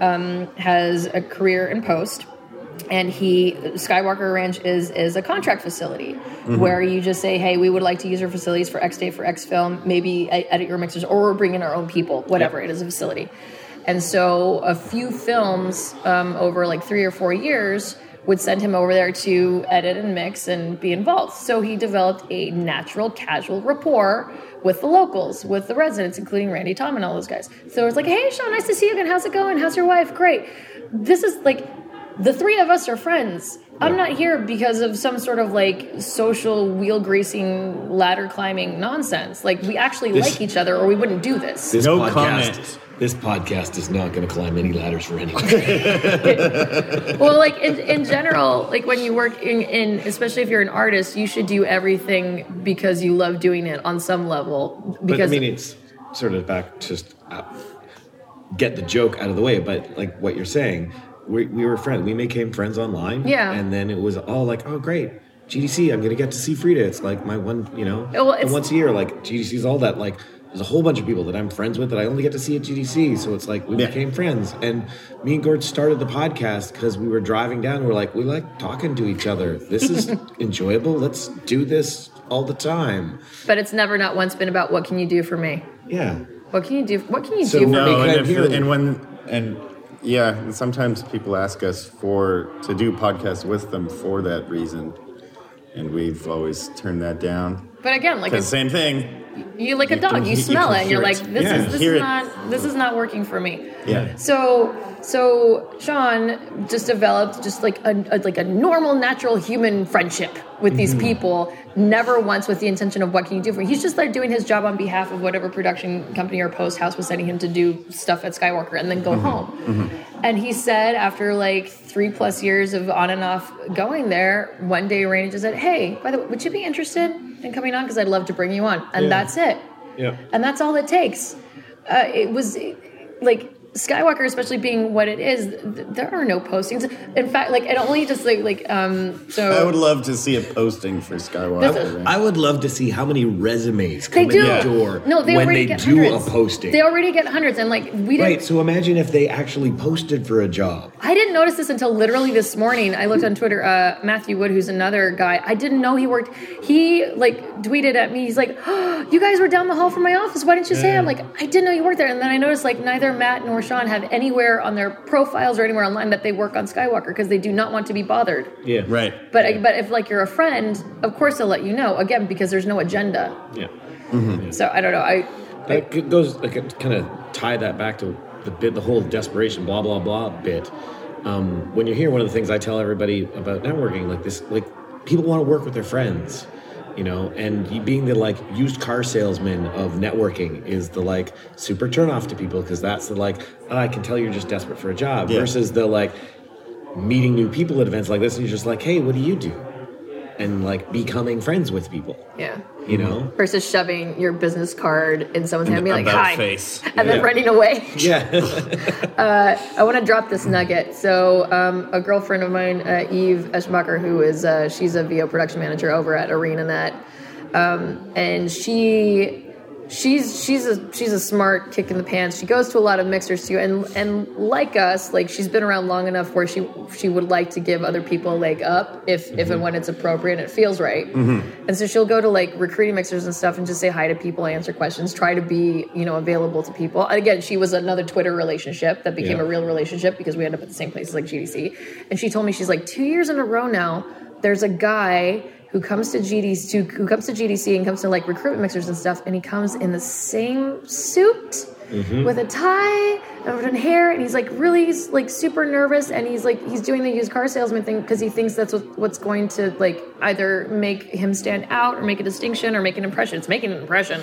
um, has a career in post, and he Skywalker Ranch is is a contract facility where you just say, hey, we would like to use your facilities for X day for X film, maybe edit your mixers, or bring in our own people, whatever it is, a facility. And so a few films um, over like three or four years would send him over there to edit and mix and be involved. So he developed a natural, casual rapport with the locals, with the residents, including Randy Thom and all those guys. So it was like, hey, Sean, nice to see you again. How's it going? How's your wife? Great. This is like, the three of us are friends. I'm not here because of some sort of like social wheel greasing, ladder climbing nonsense. Like, we actually This- like each other or we wouldn't do this. This No podcast, comment. This podcast is not going to climb any ladders for anyone. well like in, in general like when you work in, in especially if you're an artist you should do everything because you love doing it on some level but I mean, it's sort of back just uh, get the joke out of the way. But like what you're saying, we, we were friends. We became friends online. Yeah. And then it was all like, oh, great. GDC, I'm gonna get to see Fryda. It's like my one, you know, Well, and it's- once a year. Like GDC's all that. Like there's a whole bunch of people that I'm friends with that I only get to see at GDC. So it's like we Yeah. became friends. And me and Gord started the podcast because we were driving down. We're like, we like talking to each other. This is enjoyable. Let's do this all the time. but it's never not once been about what can you do for me Yeah. what can you do what can you So do for no- me No, and, if, and when and yeah, and sometimes people ask us for to do podcasts with them for that reason, and we've always turned that down. but again like the same thing. You like a you dog can- you you smell can it and you're like this Yeah. is this is it. not this is not working for me Yeah. So so Sean just developed just like a, a- like a normal natural human friendship with these Mm-hmm. people. Never once with the intention of what can you do for. me. He's just like doing his job on behalf of whatever production company or post house was sending him to do stuff at Skywalker and then go Mm-hmm. home. And he said after like three plus years of on and off going there, one day Rainey just said, "Hey, by the way, would you be interested in coming on? Because I'd love to bring you on." And Yeah. that's it Yeah. and that's all it takes. Uh, it was like Skywalker, especially being what it is, th- there are no postings. In fact, like it only just like like um. So I would love to see a posting for Skywalker. This I would love to see how many resumes they come do. in the door No, they when already they get do hundreds. a posting. They already get hundreds, and like we didn't. right. So imagine if they actually posted for a job. I didn't notice this until literally this morning. I looked on Twitter. Uh, Matthew Wood, who's another guy, I didn't know he worked. He like tweeted at me. He's like, oh, "You guys were down the hall from my office. Why didn't you say?" I'm like, "I didn't know you worked there." And then I noticed like neither Matt nor Sean have anywhere on their profiles or anywhere online that they work on Skywalker because they do not want to be bothered. Yeah. right. But but if like you're a friend, of course they'll let you know again because there's no agenda. Yeah. So I don't know. I That g- goes like it kind of tie that back to the bit, the whole desperation, blah blah blah bit. Um, when you're here, one of the things I tell everybody about networking, like this, like people want to work with their friends, you know, and being the like used car salesman of networking is the like super turn off to people because that's the like oh, I can tell you're just desperate for a job Yeah. versus the like meeting new people at events like this and you're just like hey what do you do and like becoming friends with people yeah. you know Versus shoving your business card in someone's hand, and being like, About "Hi," face. and then running away. yeah I want to drop this nugget. So, um, a girlfriend of mine, uh, Eve Eschbacher, who is uh, she's a VO production manager over at ArenaNet, um, and she she's she's a she's a smart kick in the pants. She goes to a lot of mixers too, and and like us, like she's been around long enough where she she would like to give other people a leg up if if and mm-hmm. when it's appropriate and it feels right. Mm-hmm. And so she'll go to like recruiting mixers and stuff and just say hi to people, answer questions, try to be you know available to people. Again, she was another Twitter relationship that became Yeah. a real relationship because we end up at the same places like GDC. And she told me she's like two years in a row now. There's a guy who comes to GDC to, who comes to GDC and comes to like recruitment mixers and stuff, and he comes in the same suit with a tie and hair, and he's like really like super nervous, and he's like he's doing the used car salesman thing because he thinks that's what, what's going to like either make him stand out or make a distinction or make an impression. It's making an impression.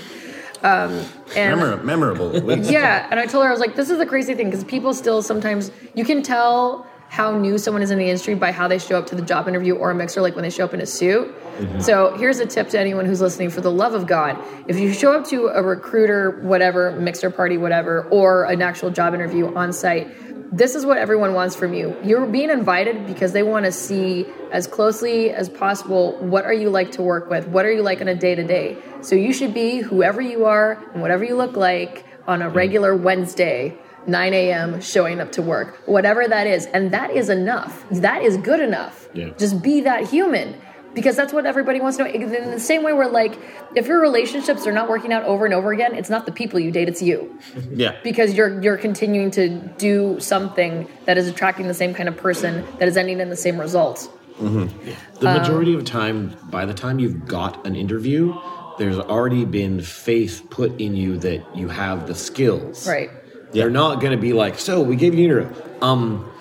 Um, and Memor- memorable. yeah, and I told her I was like, this is the crazy thing because people still sometimes you can tell how new someone is in the industry by how they show up to the job interview or a mixer, like when they show up in a suit. Mm-hmm. So here's a tip to anyone who's listening: for the love of God, if you show up to a recruiter, whatever mixer party, whatever, or an actual job interview on site. This is what everyone wants from you. You're being invited because they want to see as closely as possible what are you like to work with? What are you like on a day to day? So you should be whoever you are and whatever you look like on a mm-hmm. regular Wednesday, 9 a.m., showing up to work, whatever that is. And that is enough. That is good enough. Yeah. Just be that human. Because that's what everybody wants to know. In the same way, where like, if your relationships are not working out over and over again, it's not the people you date, it's you Yeah. because you're you're continuing to do something that is attracting the same kind of person that is ending in the same result. Mm-hmm. The majority of time, by the time you've got an interview, there's already been faith put in you that you have the skills. Right. They're not going to be like, so we gave you an. Um,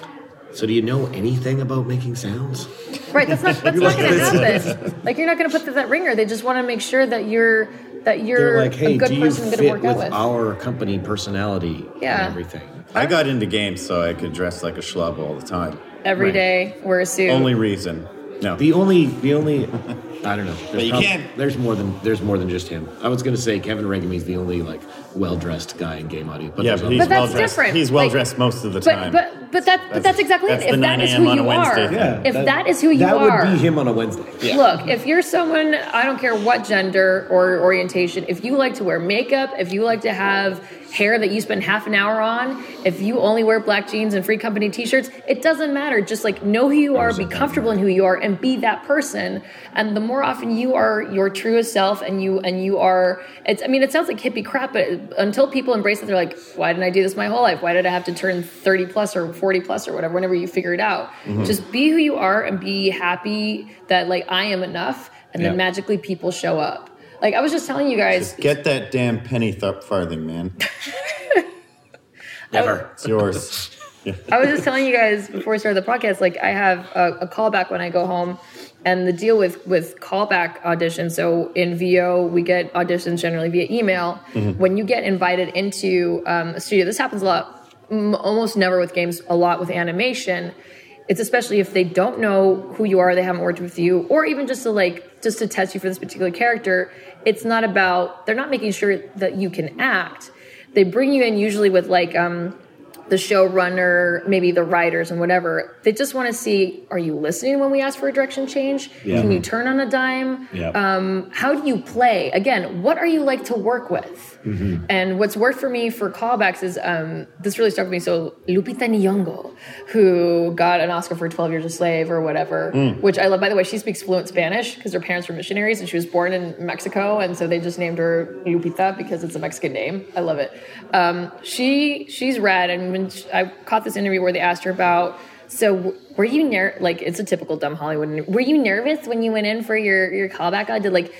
so do you know anything about making sounds? Right. That's not that's not going to happen. Like you're not going to put that ringer. They just want to make sure that you're that you're They're like, hey, a good do you person to fit work with out with. our company personality Yeah. and everything? I got into games so I could dress like a schlub all the time. Every Right. day, wear a suit. Only reason. No. The only, the only, I don't know. There's you prob- can't- There's more than there's more than just him. I was going to say Kevin Regamey's the only like well dressed guy in game audio, but yeah, but he's But that's well dressed. different. He's well Like- dressed most of the time. but but that but that's exactly that's it. the If that 9 is a.m. who on a you Wednesday are, yeah, if that is who you that are, would be him on a Wednesday. Yeah. Look, if you're someone, I don't care what gender or orientation, if you like to wear makeup, if you like to have hair that you spend half an hour on, if you only wear black jeans and free company t-shirts, it doesn't matter. Just like know who you are, be comfortable in who you are and be that person. And the more often you are your truest self and you and you are it's I mean it sounds like hippie crap, but until people embrace it, they're like, why didn't I do this my whole life? Why did I have to turn 30 plus or 40 plus or whatever whenever you figure it out? Just be who you are and be happy that like I am enough and then magically people show up. Like I was just telling you guys, Just get that damn penny th- farthing, man. Never. It's yours. Yeah. I was just telling you guys before we started the podcast, like I have a, a callback when I go home, and the deal with with callback auditions. So in VO, we get auditions generally via email. When you get invited into um, a studio, this happens a lot, m- almost never with games, a lot with animation. It's especially if they don't know who you are, they haven't worked with you, or even just to like just to test you for this particular character. It's not about they're not making sure that you can act. They bring you in usually with like um, the showrunner, maybe the writers and whatever, they just want to see are you listening when we ask for a direction change? Yeah. Can you turn on a dime? Yeah. Um, how do you play? Again, what are you like to work with? And what's worked for me for callbacks is um, this really stuck with me. So Lupita Nyong'o, who got an Oscar for 12 Years a Slave or whatever, which I love. By the way, she speaks fluent Spanish because her parents were missionaries and she was born in Mexico, and so they just named her Lupita because it's a Mexican name. I love it. Um, she she's rad, and when she, I caught this interview where they asked her about. So were you ner- like it's a typical dumb Hollywood? Were you nervous when you went in for your your callback? I did like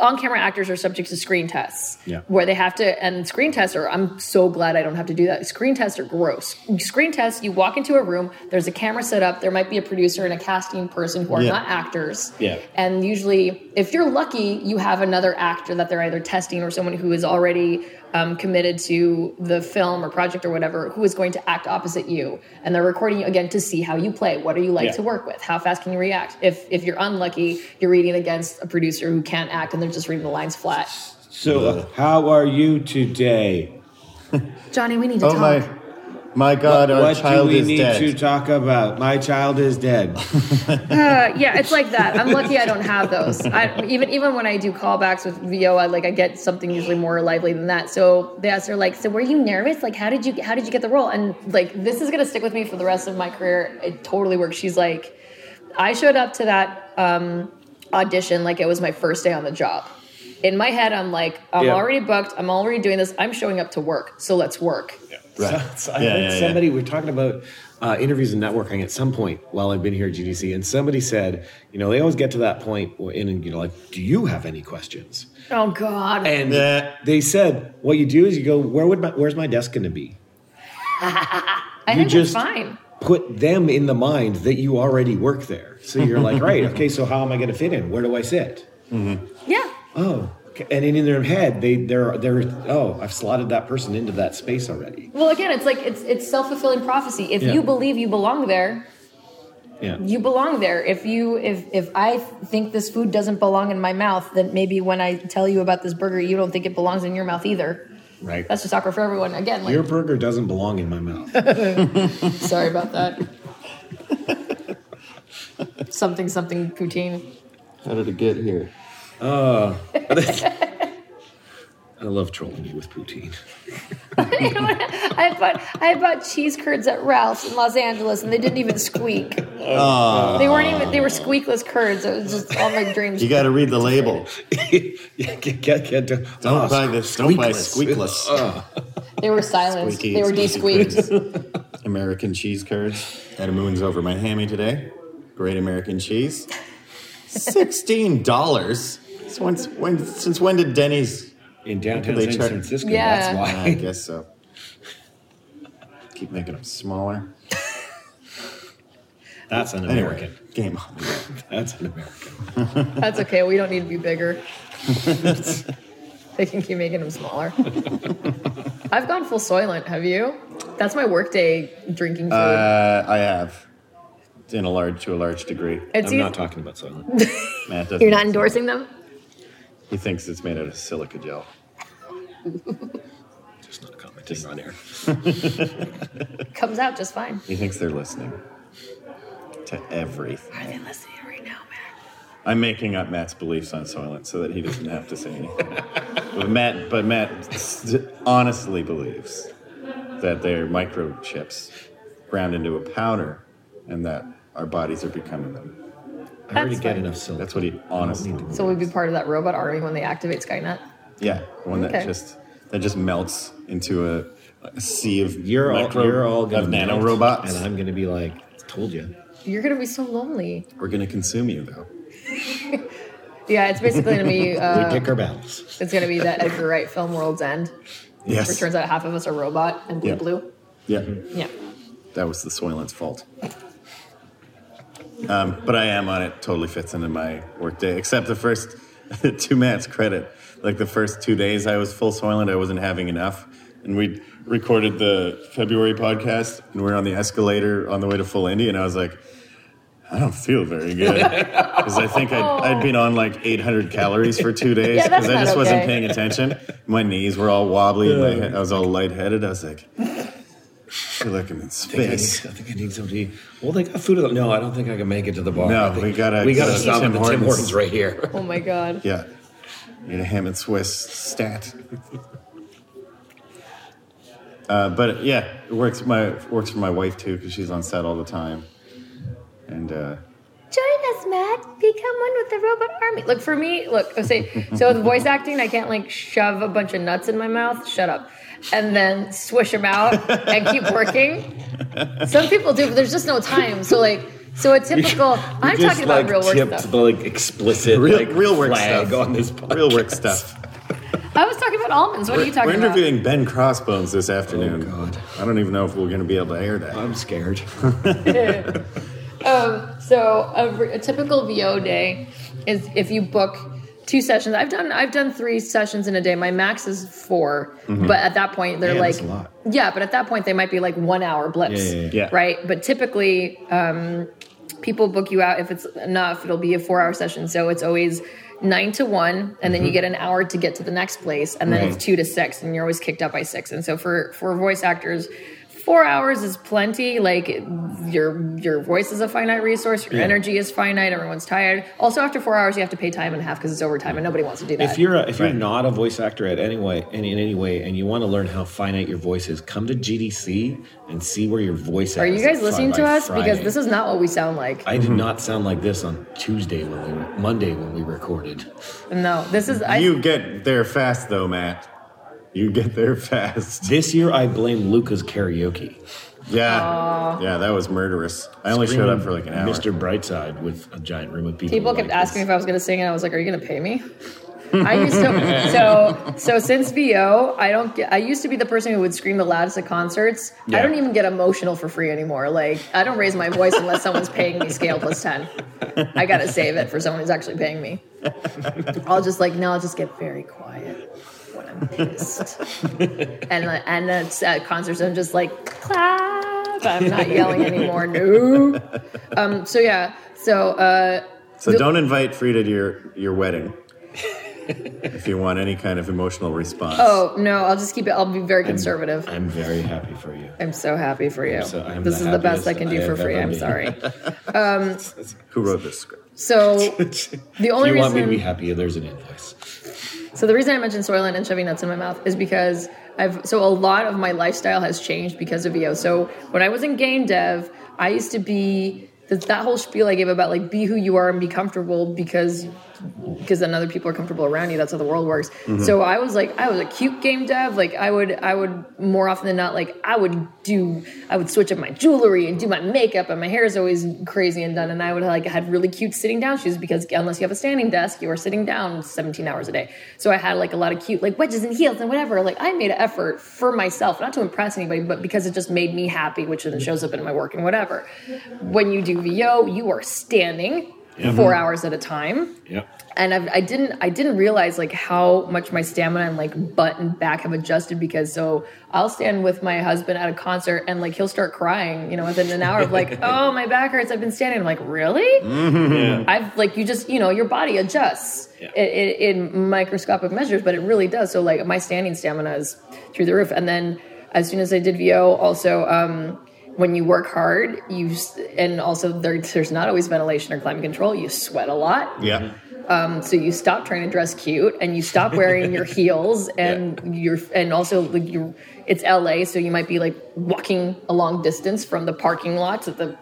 on-camera actors are subject to screen tests Yeah. where they have to and screen tests are i'm so glad i don't have to do that screen tests are gross screen tests you walk into a room there's a camera set up there might be a producer and a casting person who are Yeah. not actors Yeah. and usually if you're lucky you have another actor that they're either testing or someone who is already um, committed to the film or project or whatever who is going to act opposite you. And they're recording you again to see how you play. What are you like Yeah. to work with? How fast can you react? If if you're unlucky you're reading against a producer who can't act and they're just reading the lines flat. So, uh, how are you today? johnny we need to Oh talk. my, my God! our what child do we is need dead. to talk about? My child is dead. Uh, yeah, it's like that. I'm lucky I don't have those. I, even even when I do callbacks with VO, I like I get something usually more lively than that. So they ask her like, "So were you nervous? Like, how did you how did you get the role?" And like this is gonna stick with me for the rest of my career. It totally works. She's like, I showed up to that um, audition like it was my first day on the job. In my head, I'm like, I'm Yeah. already booked. I'm already doing this. I'm showing up to work. So let's work. Right. So, so I Yeah, heard yeah, yeah. somebody we are talking about uh, interviews and networking at some point while I've been here at GDC, and somebody said, you know, they always get to that point in, and you know, like, do you have any questions? Oh God. And Yeah. they said, what you do is you go, where would my, where's my desk going to be? I you think just- it's fine. Put them in the mind that you already work there. So you're like, right, okay, so how am I going to fit in? Where do I sit? Yeah. Oh, okay. And in their head, they they're they're oh, I've slotted that person into that space already. Well, again, it's like it's it's self fulfilling prophecy. If Yeah. you believe you belong there, Yeah. you belong there. If you if if I think this food doesn't belong in my mouth, then maybe when I tell you about this burger, you don't think it belongs in your mouth either. Right. That's just awkward for everyone. Again, like Your burger doesn't belong in my mouth. sorry about that. something something poutine. How did it get here? Uh, I love trolling you with poutine. I bought I bought cheese curds at Ralph's in Los Angeles, and they didn't even squeak. Ah. They weren't even. They were squeakless curds. It was just all my dreams. You got to read the label. yeah, get, get, get, Don't oh, buy this. Don't buy squeakless. squeakless. Ah. They were silent. Squeaky, they were squeaky de-squeaked. American cheese curds. Had a moons over my hammy today. Great American cheese. Sixteen dollars. When, when, since when did Denny's? In downtown San check- Francisco. Yeah. That's why. I guess so. Keep making them smaller. That's an Anyway, American. game on. That's an American. That's okay. We don't need to be bigger. they can keep making them smaller. I've gone full Soylent. Have you? That's my workday drinking food. Uh, I have, in a large to a large degree. it's I'm e- not talking about Silent. Matt. You're not endorsing them. He thinks it's made out of silica gel. Just not commenting on air. Comes out just fine. He thinks they're listening to everything. Are they listening right now, man? I'm making up Matt's beliefs on Soylent so that he doesn't have to say anything. but Matt, but Matt honestly believes that they're microchips ground into a powder, and that our bodies are becoming them. I already That's get enough silk. That's what he honestly. believes. So we'd be part of that robot army when they activate Skynet. Yeah, one that Okay. just that just melts into a, a sea of You're all, micro- you're all gonna of melt, nano robots, and I'm gonna be like, told you. You're gonna be so lonely. we're gonna consume you though. Yeah, it's basically gonna be. we Uh, pick our battles. it's gonna be that Edgar Wright film World's End. Yes. Where it turns out half of us are robot and blue Yeah. blue. Yeah, Yeah. that was the Soylent's fault. Um, but I am on it. Totally fits into my workday, except the first. to Matt's credit, like the first two days I was full Soylent, I wasn't having enough, and we recorded the February podcast, and we are on the escalator on the way to Full Indie, and I was like. I don't feel very good because I think I'd, I'd been on like 800 calories for two days Yeah, because I not just wasn't paying attention. My knees were all wobbly and my head, I was all lightheaded. I was like, feel like I'm in I think, I, need, space. I think I need something. Well, they got food. At the, no, I don't think I can make it to the bar. No, I think we gotta we gotta stop Tim at the Tim Hortons. Hortons right here. Oh my god. Yeah. Need a ham and Swiss stat. Uh, but yeah, it works. My works for my wife too because she's on set all the time, and uh, Join us, Matt. Become one with the robot army. Look for me. Look, I say so. The voice acting, I can't like shove a bunch of nuts in my mouth. Shut up. And then swish them out and keep working. Some people do, but there's just no time. So like, so a typical. I'm Just, talking about real work stuff. the like explicit real like, real work flag stuff. on this podcast. real work stuff. I was talking about almonds. What are you talking about? We're talking about? interviewing Ben Crossbones this afternoon. Oh, God. I don't even know if we're going to be able to air that. I'm scared. Um, so a, a typical VO day is if you book two sessions. I've done I've done three sessions in a day. My max is 4 but at that point they're Man, like that's a lot. yeah, but at that point they might be like one hour blips, Yeah, yeah, yeah. Yeah. right? But typically, um, people book you out if it's enough. It'll be a four hour session, so it's always nine to one, and then you get an hour to get to the next place, and then it's two to six, and you're always kicked out by six. And so for for voice actors. Four hours is plenty. Like your your voice is a finite resource. Your energy is finite. Everyone's tired. Also, after four hours, you have to pay time and a half because it's overtime, and nobody wants to do that. If you're a, if you're not a voice actor at any way, in, in any way, and you want to learn how finite your voice is, come to GDC and see where your voice Are is you guys listening to by us? Because this is not what we sound like. I did not sound like this on Tuesday when we were, Monday when we recorded. No, this is. I, you get there fast though, Matt. You get there fast. This year, I blame Luca's karaoke. Yeah, yeah, that was murderous. I only showed up for like an hour. Mr. Brightside with a giant room of people. People kept like asking this. if I was going to sing, and I was like, "Are you going to pay me?" I used to so so since VO, I don't get. I used to be the person who would scream the loudest at concerts. I Yeah. don't even get emotional for free anymore. Like I don't raise my voice unless someone's paying me scale plus ten. I got to save it for someone who's actually paying me. I'll just like no, I'll just get very quiet when I'm pissed. and and at, at concerts, I'm just like clap. I'm not yelling anymore. No. Um. So yeah. So uh. So don't invite Fryda to your your wedding if you want any kind of emotional response. Oh no, I'll just keep it. I'll be very conservative. I'm very happy for you. I'm so happy for you. so- I'm this is the best I can I do for free. I'm sorry. Who wrote this script? So the only you want me to be happy, there's an invoice. So the reason I mentioned Soylent and shoving nuts in my mouth is because I've so a lot of my lifestyle has changed because of VO. So when I was in game dev, I used to be that that whole spiel I gave about like be who you are and be comfortable because because then other people are comfortable around you. That's how the world works. Mm-hmm. So I was like, I was a cute game dev. Like I would, I would more often than not, like I would do, I would switch up my jewelry and do my makeup, and my hair is always crazy and done. And I would like had really cute sitting down shoes because unless you have a standing desk, you are sitting down 17 hours a day. So I had like a lot of cute like wedges and heels and whatever. Like I made an effort for myself, not to impress anybody, but because it just made me happy, which then shows up in my work and whatever. When you do VO, you are standing. Four hours at a time, Yep. and I've, I didn't I didn't realize like how much my stamina and like butt and back have adjusted because so I'll stand with my husband at a concert and like he'll start crying you know within an hour of like oh my back hurts. I've been standing. I'm like really? Yeah. I've like you just you know your body adjusts Yeah. i i in microscopic measures but it really does. So like my standing stamina is through the roof. And then as soon as I did VO also um when you work hard you and also there, there's not always ventilation or climate control you sweat a lot Yeah. Um, so you stop trying to dress cute and you stop wearing your heels and you're and also like you it's LA so you might be like walking a long distance from the parking lots to the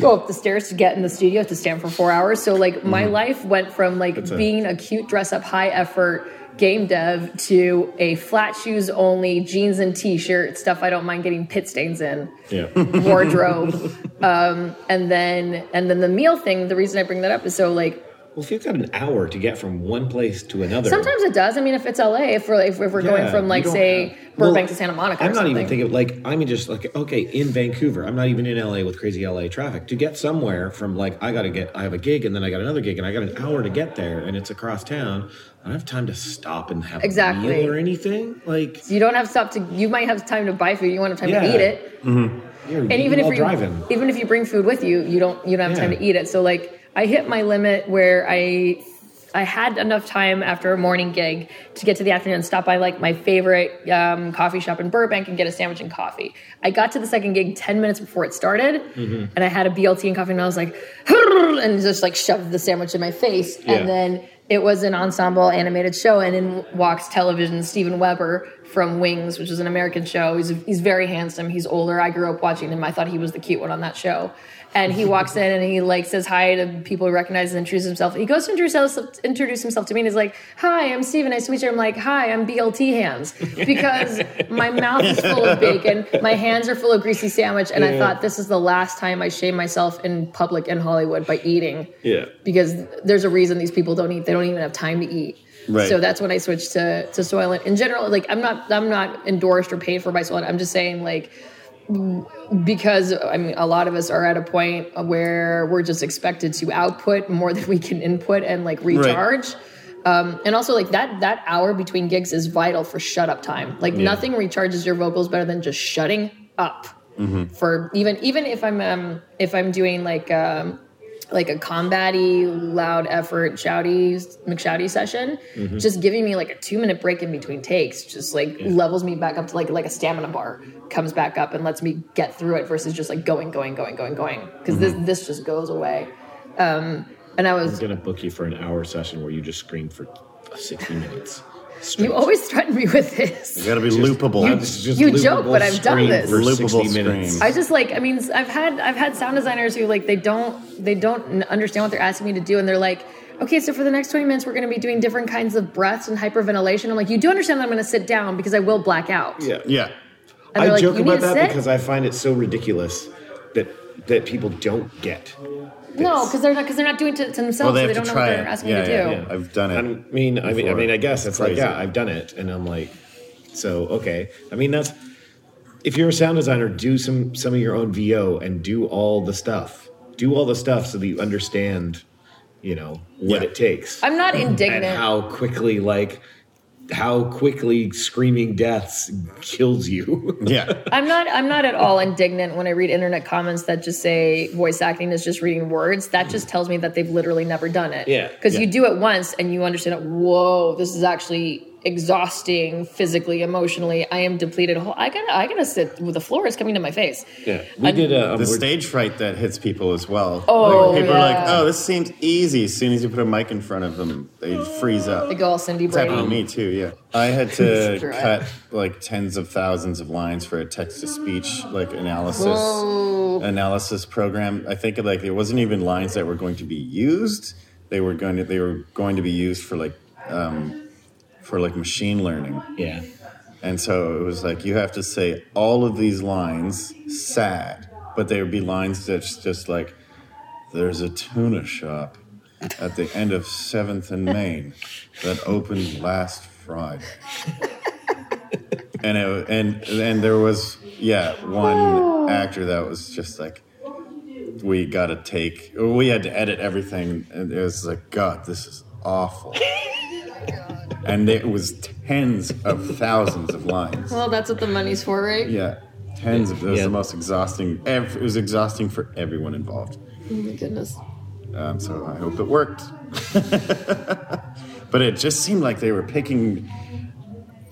go up the stairs to get in the studio to stand for 4 hours. So like my life went from like a- being a cute dress up high effort game dev to a flat shoes only jeans and t-shirt stuff I don't mind getting pit stains in Yeah. wardrobe. Um and then and then the meal thing the reason I bring that up is so like Well, if you've got an hour to get from one place to another, Sometimes it does. I mean, if it's LA, if we're if, we're going from like say have- Burbank Well, to Santa Monica, I'm not even thinking like I mean just like okay in Vancouver. I'm not even in LA with crazy LA traffic to get somewhere from like I got to get I have a gig and then I got another gig and I got an hour to get there and it's across town. I don't have time to stop and have Exactly. a meal or anything. Like You don't have stuff to. You might have time to buy food. You want to have time to eat it. Mm-hmm. you're And even if you driving, even if you bring food with you, you don't you don't have time to eat it. So like I hit my limit where I I had enough time after a morning gig to get to the afternoon and stop by like my favorite um, coffee shop in Burbank and get a sandwich and coffee. I got to the second gig 10 minutes before it started and I had a BLT and coffee and I was like, and just like shoved the sandwich in my face. Yeah. And then it was an ensemble animated show and in walks television Steven Weber from Wings, which is an American show. He's, he's very handsome. He's older. I grew up watching him. I thought he was the cute one on that show. And he walks in and he like says hi to people he recognizes and introduces himself. He goes to introduce himself, introduce himself to me and he's like, "Hi, I'm Steven. Nice to meet you." I'm like, "Hi, I'm BLT hands," because my mouth is full of bacon, my hands are full of greasy sandwich, and I thought this is the last time I shame myself in public in Hollywood by eating Yeah. because there's a reason these people don't eat. They don't even have time to eat. Right. So that's when I switched to to Soylent. In general, like I'm not I'm not endorsed or paid for by Soylent. I'm just saying like because I mean a lot of us are at a point where we're just expected to output more than we can input and like recharge. Um, and also like that that hour between gigs is vital for shut up time. Like nothing recharges your vocals better than just shutting up. For even even if I'm um, if I'm doing like um, like a combatty, loud effort, shouty, McShouty session, just giving me like a two minute break in between takes, just like levels me back up to like like a stamina bar, comes back up and lets me get through it versus just like going, going, going, going, going. Because this this just goes away. Um, and I I'm was gonna book you for an hour session where you just scream for 60 minutes. You always threaten me with this. You got to be loopable. It's just you loopable joke, but I've done this. for Loopable 60 minutes. I just like I mean I've had I've had sound designers who like they don't they don't understand what they're asking me to do and they're like okay so for the next 20 minutes we're going to be doing different kinds of breaths and hyperventilation I'm like you do understand that I'm going to sit down because I will black out Yeah. yeah. and I they're like joke about that sit because I find it so ridiculous that that people don't get. No because they're not because they're not doing it to, to themselves Well, they so they don't know what try they're it. asking Yeah, me to yeah, do yeah. I've done it. I mean, I mean, I mean, I guess it's like, yeah, I've done it, and I'm like, so okay. I mean, that's if you're a sound designer, do some some of your own VO and do all the stuff. Do all the stuff so that you understand, you know, what Yeah. it takes I'm not and indignant how quickly, like, how quickly screaming deaths kills you. Yeah. I'm not I'm not at all indignant when I read internet comments that just say voice acting is just reading words. That just tells me that they've literally never done it. Yeah, Because yeah. you do it once and you understand it, whoa, this is actually exhausting physically, emotionally. I am depleted. I gotta I gotta sit with the floor is coming to my face. yeah, we did a. Um, The stage fright that hits people as well. Oh, Like, people are like, oh, this seems easy. As soon as you put a mic in front of them, they freeze up. They go all Cindy It's happened to Brady. me too, yeah. I had to cut like tens of thousands of lines for a text to speech like analysis Whoa. analysis program. I think like it wasn't even lines that were going to be used. They were going to they were going to be used for like um, for like machine learning. yeah, And so it was like you have to say all of these lines sad, but they would be lines that's just like there's a tuna shop at the end of 7th and Main that opened last Friday. and it, and and there was yeah, one oh. actor that was just like we got to take we had to edit everything and it was like god, this is awful. Oh and it was tens of thousands of lines. Well, that's what the money's for, right? Yeah, tens of. It was Yeah. the most exhausting. ev- It was exhausting for everyone involved. Oh my goodness. Um, so I hope it worked. but it just seemed like they were picking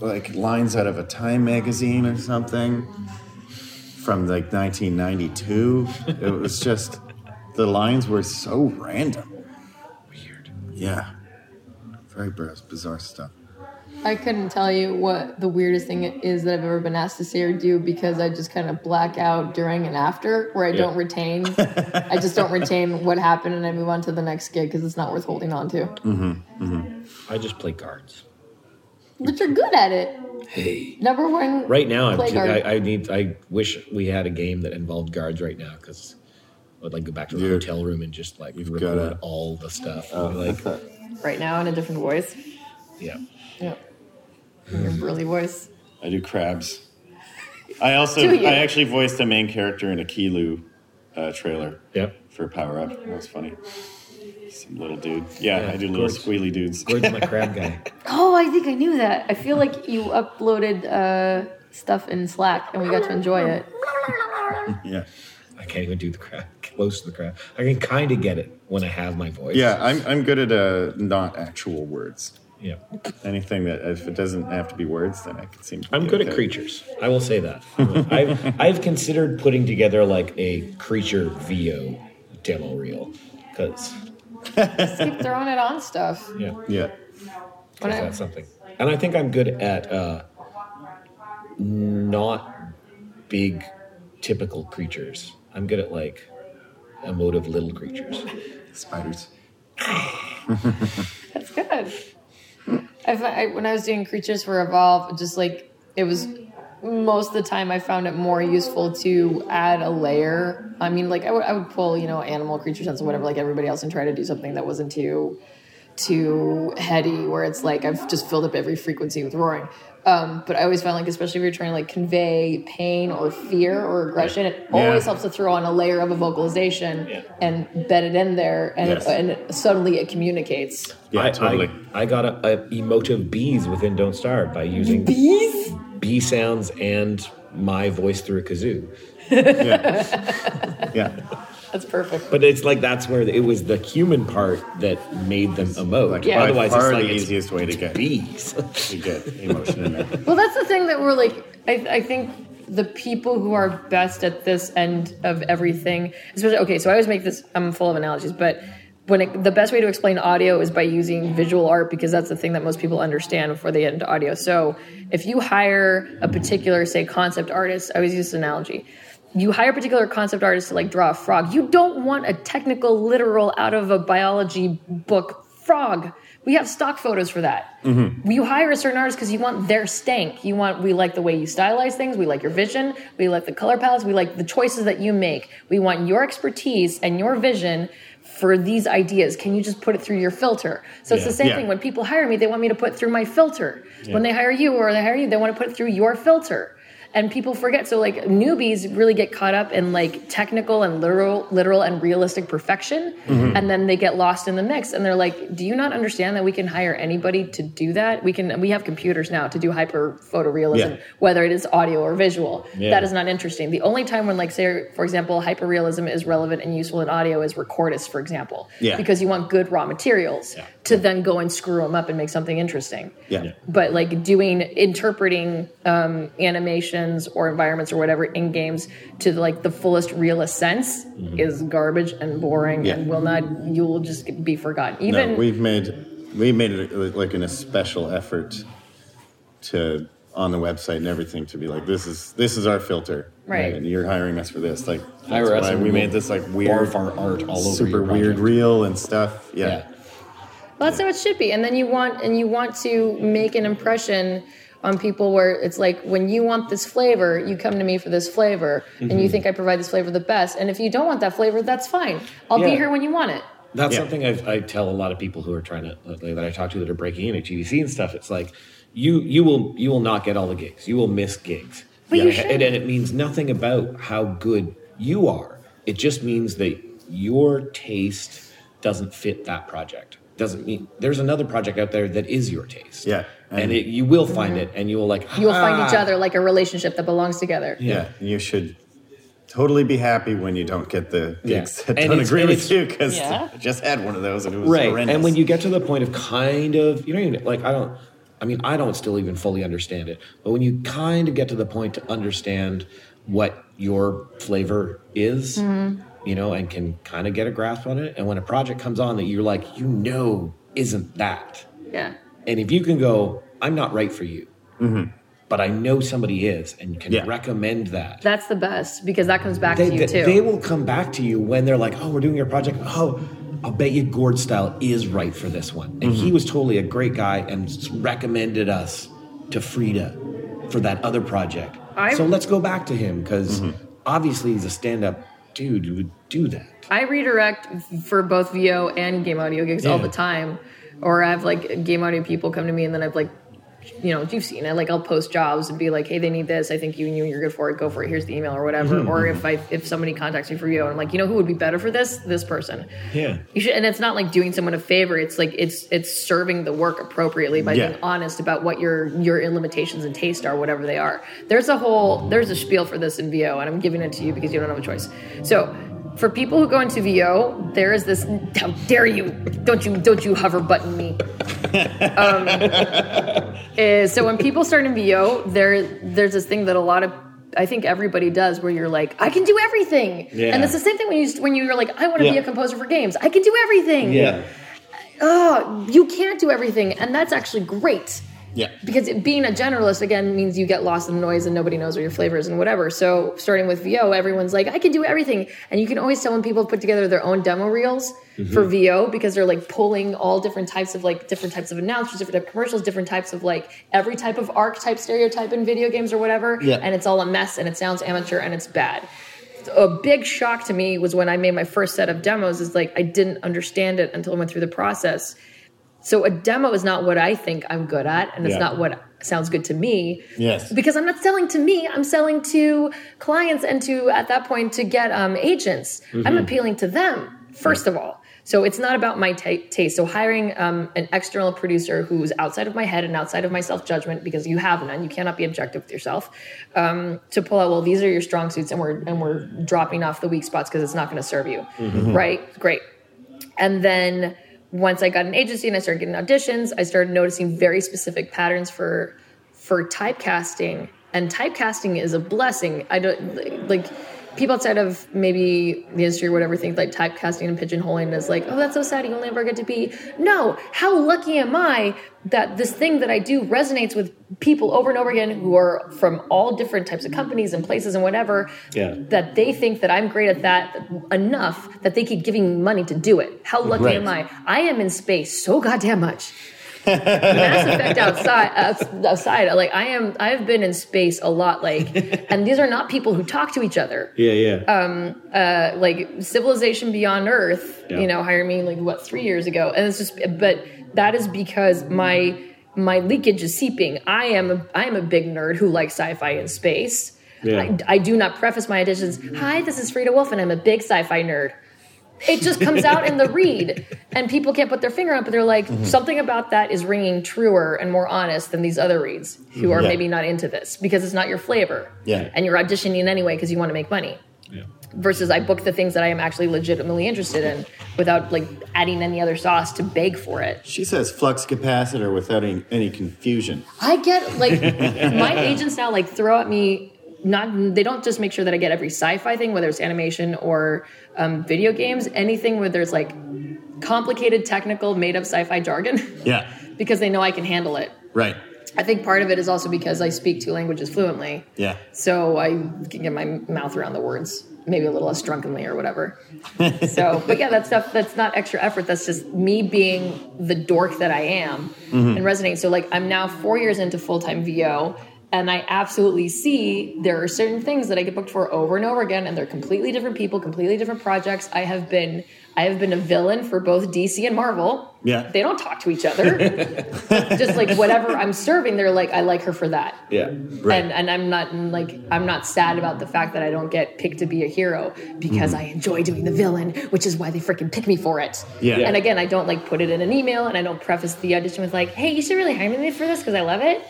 like lines out of a Time magazine or something from like 1992. it was just the lines were so random. Weird. Yeah. Very biz- bizarre stuff. I couldn't tell you what the weirdest thing is that I've ever been asked to say or do because I just kind of black out during and after, where I don't retain. I just don't retain what happened and I move on to the next gig because it's not worth holding on to. Mm-hmm, mm-hmm. I just play cards. But you're good at it. Hey, Number one. right now I'm play too. I, I need. I wish we had a game that involved guards right now because. I'd like go back to the You're- hotel room and just like you've record gotta- all the stuff. Oh. like, right now in a different voice. yeah. Yeah. Your burly voice. I do crabs. I also I actually voiced the main character in a Kilu uh, trailer Yep. for Power Up. That was funny. Some little dude. Yeah, Yeah, I do little Gord's- squealy dudes. Gordon's my crab guy. Oh, I think I knew that. I feel like you uploaded uh, stuff in Slack and we got to enjoy it. yeah. I can't even do the crab. Close to the crowd. I can kind of get it when I have my voice. Yeah, I'm I'm good at uh, not actual words. yeah. Anything that if it doesn't have to be words, then I can seem. To I'm good at okay. creatures. I will say that. I've I've considered putting together like a creature VO demo reel because Keep throwing it on stuff. yeah, Yeah, When I- that's something. And I think I'm good at uh, not big typical creatures. I'm good at like emotive little creatures. spiders. That's good. I, fi- I when I was doing creatures for Evolve, just like it was most of the time, I found it more useful to add a layer. I mean, like I would I would pull you know animal creature sense or whatever like everybody else and try to do something that wasn't too too heady where it's like I've just filled up every frequency with roaring. Um, but I always find like especially if you're trying to like convey pain or fear or aggression, it always helps to throw on a layer of a vocalization Yeah. and bed it in there, and Yes. it, and it, suddenly it communicates. Yeah, I, totally. I, I got a, a emotive bees within Don't Starve by using Bees. bee sounds and my voice through a kazoo. yeah, yeah. That's perfect. But it's like that's where it was the human part that made them emote. Like Yeah. by Otherwise, far it's like the it's easiest way to get bees. to get emotion in there. Well, that's the thing that we're like. I, I think the people who are best at this end of everything, especially okay. So I always make this. I'm full of analogies, but when it, the best way to explain audio is by using visual art because that's the thing that most people understand before they get into audio. So if you hire a particular, say, concept artist, I always use this analogy. You hire a particular concept artist to like draw a frog. You don't want a technical, literal, out of a biology book frog. We have stock photos for that. Mm-hmm. You hire a certain artist because you want their stank. You want we like the way you stylize things. We like your vision. We like the color palettes. We like the choices that you make. We want your expertise and your vision for these ideas. Can you just put it through your filter? So it's the same Yeah. thing. When people hire me, they want me to put it through my filter. When they hire you or they hire you, they want to put it through your filter. And people forget. So like newbies really get caught up in like technical and literal, literal and realistic perfection, and then they get lost in the mix. And they're like, "Do you not understand that we can hire anybody to do that? We can. We have computers now to do hyper photorealism, Yeah. whether it is audio or visual. Yeah. That is not interesting. The only time when, like, say, for example, hyperrealism is relevant and useful in audio is recordists, for example, Yeah. because you want good raw materials to then go and screw them up and make something interesting Yeah. but like doing interpreting um, animations or environments or whatever in games to like the fullest realist sense mm-hmm. is garbage and boring Yeah. and will not you will just be forgotten even no, we've made we made it like an a special effort to on the website and everything to be like this is this is our filter Right. and you're hiring us for this like that's Hire why and we made this like weird barf our art all over super weird project. reel and stuff yeah, Yeah. Well, that's how it should be. And then you want and you want to make an impression on people where it's like when you want this flavor, you come to me for this flavor, and Mm-hmm. you think I provide this flavor the best. And if you don't want that flavor, that's fine. I'll be here when you want it. That's Yeah. something I've, I tell a lot of people who are trying to like, that I talk to that are breaking in at GDC and stuff. It's like you you will you will not get all the gigs. You will miss gigs. But you and, should. and it means nothing about how good you are. It just means that your taste doesn't fit that project. Doesn't mean there's another project out there that is your taste. Yeah. and, And- it, you will find it, and you will like You will find each "Ah." other like a relationship that belongs together. yeah you should totally be happy when you don't get the Yeah. gigs that And don't agree with you because Yeah. I just had one of those and it was right horrendous. and when you get to the point of kind of you know even like i don't i mean i don't still even fully understand it but when you kind of get to the point to understand what your flavor is you know and can kind of get a grasp on it and when a project comes on that you're like you know isn't that Yeah. and if you can go i'm not right for you mm-hmm. but i know somebody is and can Yeah. recommend that That's the best because that comes back they, to you they- too. they will come back to you when they're like, "Oh, we're doing your project. Oh, I'll bet you Gord Style is right for this one." And he mm-hmm. was totally a great guy and recommended us to Fryda for that other project. I- so let's go back to him because mm-hmm. obviously he's a stand-up dude would do that. I redirect for both VO and game audio gigs all the time. Or I have like game audio people come to me and then I've like, you know, you've seen it. Like I'll post jobs and be like, hey, they need this. I think you and you you're good for it. Go for it. Here's the email or whatever. Mm-hmm, Or if I if somebody contacts me for VO and I'm like, you know who would be better for this? This person. Yeah. You should, and it's not like doing someone a favor. It's like it's it's serving the work appropriately by Yeah. being honest about what your your limitations and taste are, whatever they are. There's a whole there's a spiel for this in VO, and I'm giving it to you because you don't have a choice. So for people who go into VO, there is this. How dare you? Don't you? Don't you hover button me? um, is, so when people start in VO, there there's this thing that a lot of I think everybody does where you're like, I can do everything, Yeah. and it's the same thing when you when you're like, I want to be a composer for games. I can do everything. Yeah. Oh, you can't do everything, and that's actually great Yeah. because it, being a generalist again means you get lost in the noise and nobody knows what your flavor is and whatever. So starting with VO, everyone's like, I can do everything, and you can always tell when people put together their own demo reels for mm-hmm. VO because they're like pulling all different types of like different types of announcers, different type of commercials, different types of like every type of archetype stereotype in video games or whatever, Yeah. and it's all a mess and it sounds amateur and it's bad. A big shock to me was when I made my first set of demos. Is like I didn't understand it until I went through the process. So a demo is not what I think I'm good at, and it's Yeah. not what sounds good to me. Yes. Because I'm not selling to me, I'm selling to clients and to at that point to get um, agents. I'm appealing to them first of all. So it's not about my ta taste. So hiring um, an external producer who's outside of my head and outside of my self judgment, because you have none, you cannot be objective with yourself. Um, to pull out, well, these are your strong suits, and we're and we're dropping off the weak spots because it's not going to serve you, right? Great. And then once I got an agency and I started getting auditions, I started noticing very specific patterns for for typecasting. And typecasting is a blessing. I don't like people outside of maybe the industry or whatever think like typecasting and pigeonholing is like, oh, that's so sad. You only ever get to be. No, how lucky am I that this thing that I do resonates with people over and over again who are from all different types of companies and places and whatever. Yeah. That they think that I'm great at that enough that they keep giving me money to do it. How lucky Right. am I? I am in space so goddamn much. Mass Effect outside, outs- outside, like I am, I've been in space a lot. Like, and these are not people who talk to each other. Yeah, yeah. Um, Uh, like Civilization Beyond Earth, Yeah. you know, hired me like what three years ago, and it's just, but that is because my my leakage is seeping. I am a, I am a big nerd who likes sci-fi and space. Yeah. I, I do not preface my auditions. Hi, this is Fryda Wolff, and I'm a big sci-fi nerd. It just comes out in the read, and people can't put their finger on it, but they're like, mm-hmm. something about that is ringing truer and more honest than these other reads who are Yeah. maybe not into this because it's not your flavor. Yeah. And you're auditioning anyway because you want to make money. yeah. Versus I book the things that I am actually legitimately interested in without like adding any other sauce to beg for it. She says flux capacitor without any, any confusion. I get like my agents now like throw at me not they don't just make sure that I get every sci-fi thing whether it's animation or um, video games anything where there's like complicated technical made up sci-fi jargon Yeah. because they know I can handle it. Right. I think part of it is also because I speak two languages fluently. Yeah. So I can get my mouth around the words, maybe a little less drunkenly or whatever. so, but yeah, that stuff, that's not extra effort. That's just me being the dork that I am and resonating. So, like, I'm now four years into full time VO. And I absolutely see there are certain things that I get booked for over and over again, and they're completely different people, completely different projects. I have been, I have been a villain for both DC and Marvel. Yeah. they don't talk to each other. Just like whatever I'm serving, they're like, I like her for that Yeah. Right. and and I'm not like I'm not sad about the fact that I don't get picked to be a hero because mm-hmm. I enjoy doing the villain, which is why they freaking pick me for it. Yeah. And again, I don't like put it in an email and I don't preface the audition with like, "Hey, you should really hire me for this because I love it."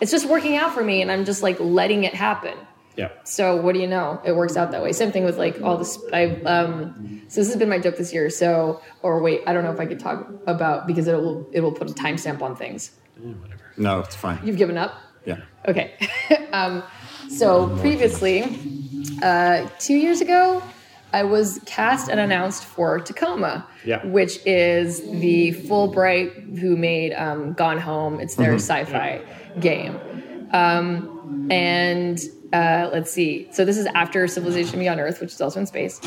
It's just working out for me, and I'm just like letting it happen. Yeah. So what do you know? It works out that way. Same thing with like all this. I um. So this has been my joke this year. So or wait, I don't know if I could talk about because it will it will put a timestamp on things. Whatever. No, it's fine. You've given up. Yeah. Okay. um, so previously, uh, two years ago, I was cast and announced for Tacoma, Yeah. which is the Fullbright who made um, Gone Home. It's their sci-fi game. Um, and uh, let's see. So this is after Civilization Beyond Earth, which is also in space.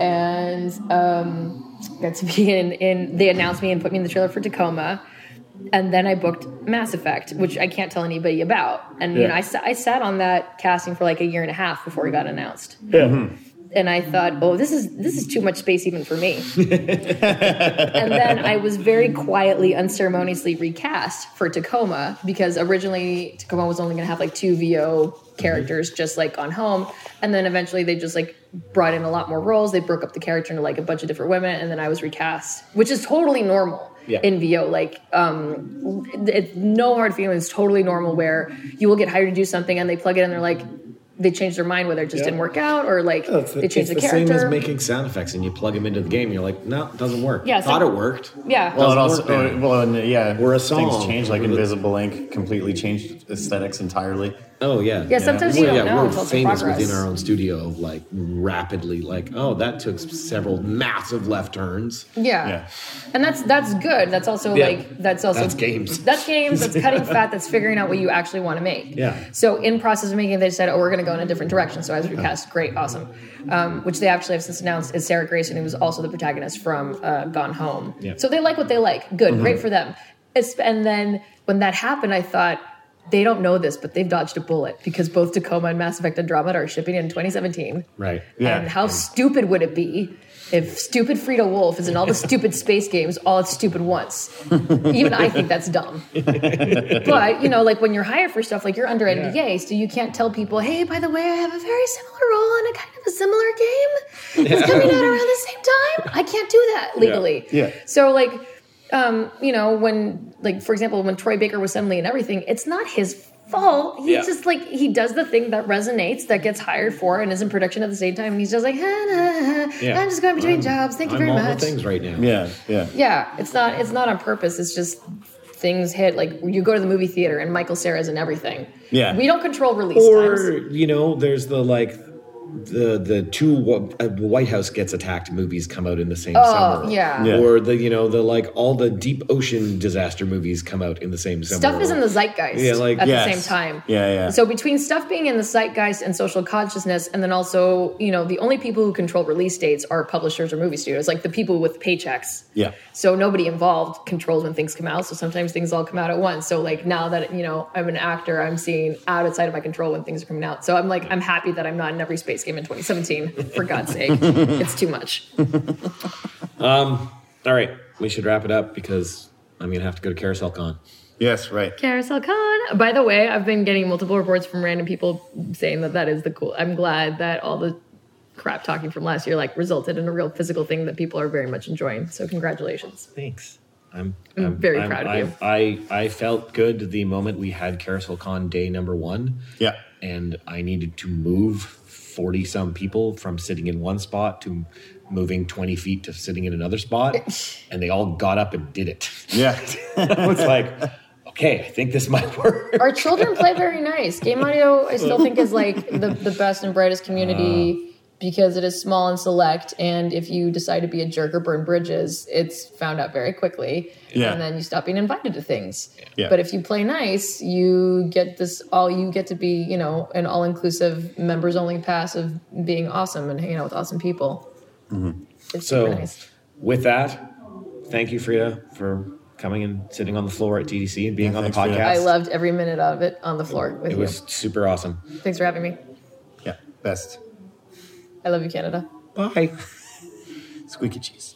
And um, got to be in, in. They announced me and put me in the trailer for Tacoma and then I booked Mass Effect, which I can't tell anybody about. And you know, I, I sat on that casting for like a year and a half before it got announced. Yeah. And I thought, oh, this is this is too much space even for me. and then I was very quietly, unceremoniously recast for Tacoma because originally Tacoma was only going to have like two VO characters, just like on Home. And then eventually they just like brought in a lot more roles. They broke up the character into like a bunch of different women, and then I was recast, which is totally normal Yeah. in VO. Like, um, it's no hard feelings, totally normal. Where you will get hired to do something, and they plug it in, and they're like, they changed their mind whether it just Yeah. didn't work out or like It's the, they changed it's the the same as making sound effects and you plug them into the game. You're like, no, it doesn't work. Yeah, so- thought it worked. yeah. Well, it Doesn't also, work, well, and, yeah, Or a things song. changed. Like Invisible Ink completely changed aesthetics entirely. Oh yeah. Yeah, sometimes you Well, don't yeah, know we're until famous progress. within our own studio, like rapidly, like, oh, that took several massive left turns. Yeah. Yeah. And that's that's good. That's also Yeah. like that's also That's games. That's games. That's cutting fat. That's figuring out what you actually want to make. Yeah. So in process of making, it, they said, "Oh, we're going to go in a different direction." So as recast, great, awesome. Um, which they actually have since announced is Sarah Grayson, who was also the protagonist from uh, Gone Home. Yeah. So they like what they like. Good, great for them. It's, and then when that happened, I thought. They don't know this, but they've dodged a bullet because both Tacoma and Mass Effect Andromeda are shipping in 2017. Right. Yeah. And how stupid would it be if stupid Fryda Wolff is in all the stupid space games, all it's stupid once? Even I think that's dumb. but, you know, like when you're hired for stuff, like you're under NDA, so you can't tell people, hey, by the way, I have a very similar role in a kind of a similar game. It's coming out around the same time. I can't do that legally. Yeah. So, like, um, you know, when, like, for example, when Troy Baker was suddenly in everything, it's not his fault. He Yeah. just like he does the thing that resonates, that gets hired for, and is in production at the same time. And he's just like, "Ah, nah, Yeah. I'm just going between jobs. Thank you I'm very all much. the things right now. Yeah, yeah. Yeah, it's not it's not on purpose. It's just things hit. Like you go to the movie theater and Michael Cera's and everything. Yeah. we don't control release Or times. you know, there's the like the the two uh, White House gets attacked movies come out in the same Oh, summer. yeah. Yeah. Or the you know the like all the deep ocean disaster movies come out in the same summer. Stuff is in the zeitgeist Yeah, like- at Yes. the same time. Yeah, yeah. So between stuff being in the zeitgeist and social consciousness, and then also, you know, the only people who control release dates are publishers or movie studios, like the people with paychecks. Yeah. So nobody involved controls when things come out. So sometimes things all come out at once. So like now that you know I'm an actor, I'm seeing outside of my control when things are coming out. So I'm like I'm happy that I'm not in every space game in 2017. For God's sake, it's too much. Um, all right, we should wrap it up because I'm gonna have to go to Carousel Con. Yes, right. Carousel Con. By the way, I've been getting multiple reports from random people saying that that is the cool. I'm glad that all the crap talking from last year like resulted in a real physical thing that people are very much enjoying. So congratulations. Thanks. I'm, I'm very proud of I, you. I I felt good the moment we had Carousel Con day number one. Yeah. and I needed to move 40 some people from sitting in one spot to moving 20 feet to sitting in another spot. And they all got up and did it. Yeah. I was like, okay, I think this might work. Our children play very nice. Game audio, I still think is like the, the best and brightest community uh, because it is small and select. And if you decide to be a jerk or burn bridges, it's found out very quickly. Yeah. And then you stop being invited to things. Yeah. But if you play nice, you get this all you get to be, you know, an all inclusive members only pass of being awesome and hanging out with awesome people. Mm-hmm. It's So, nice. with that, thank you, Fryda, for coming and sitting on the floor at GDC and being Yeah, on the podcast. I loved every minute of it on the floor with it you. was super awesome. Thanks for having me. Yeah. Best. I love you, Canada. Bye. Squeaky cheese.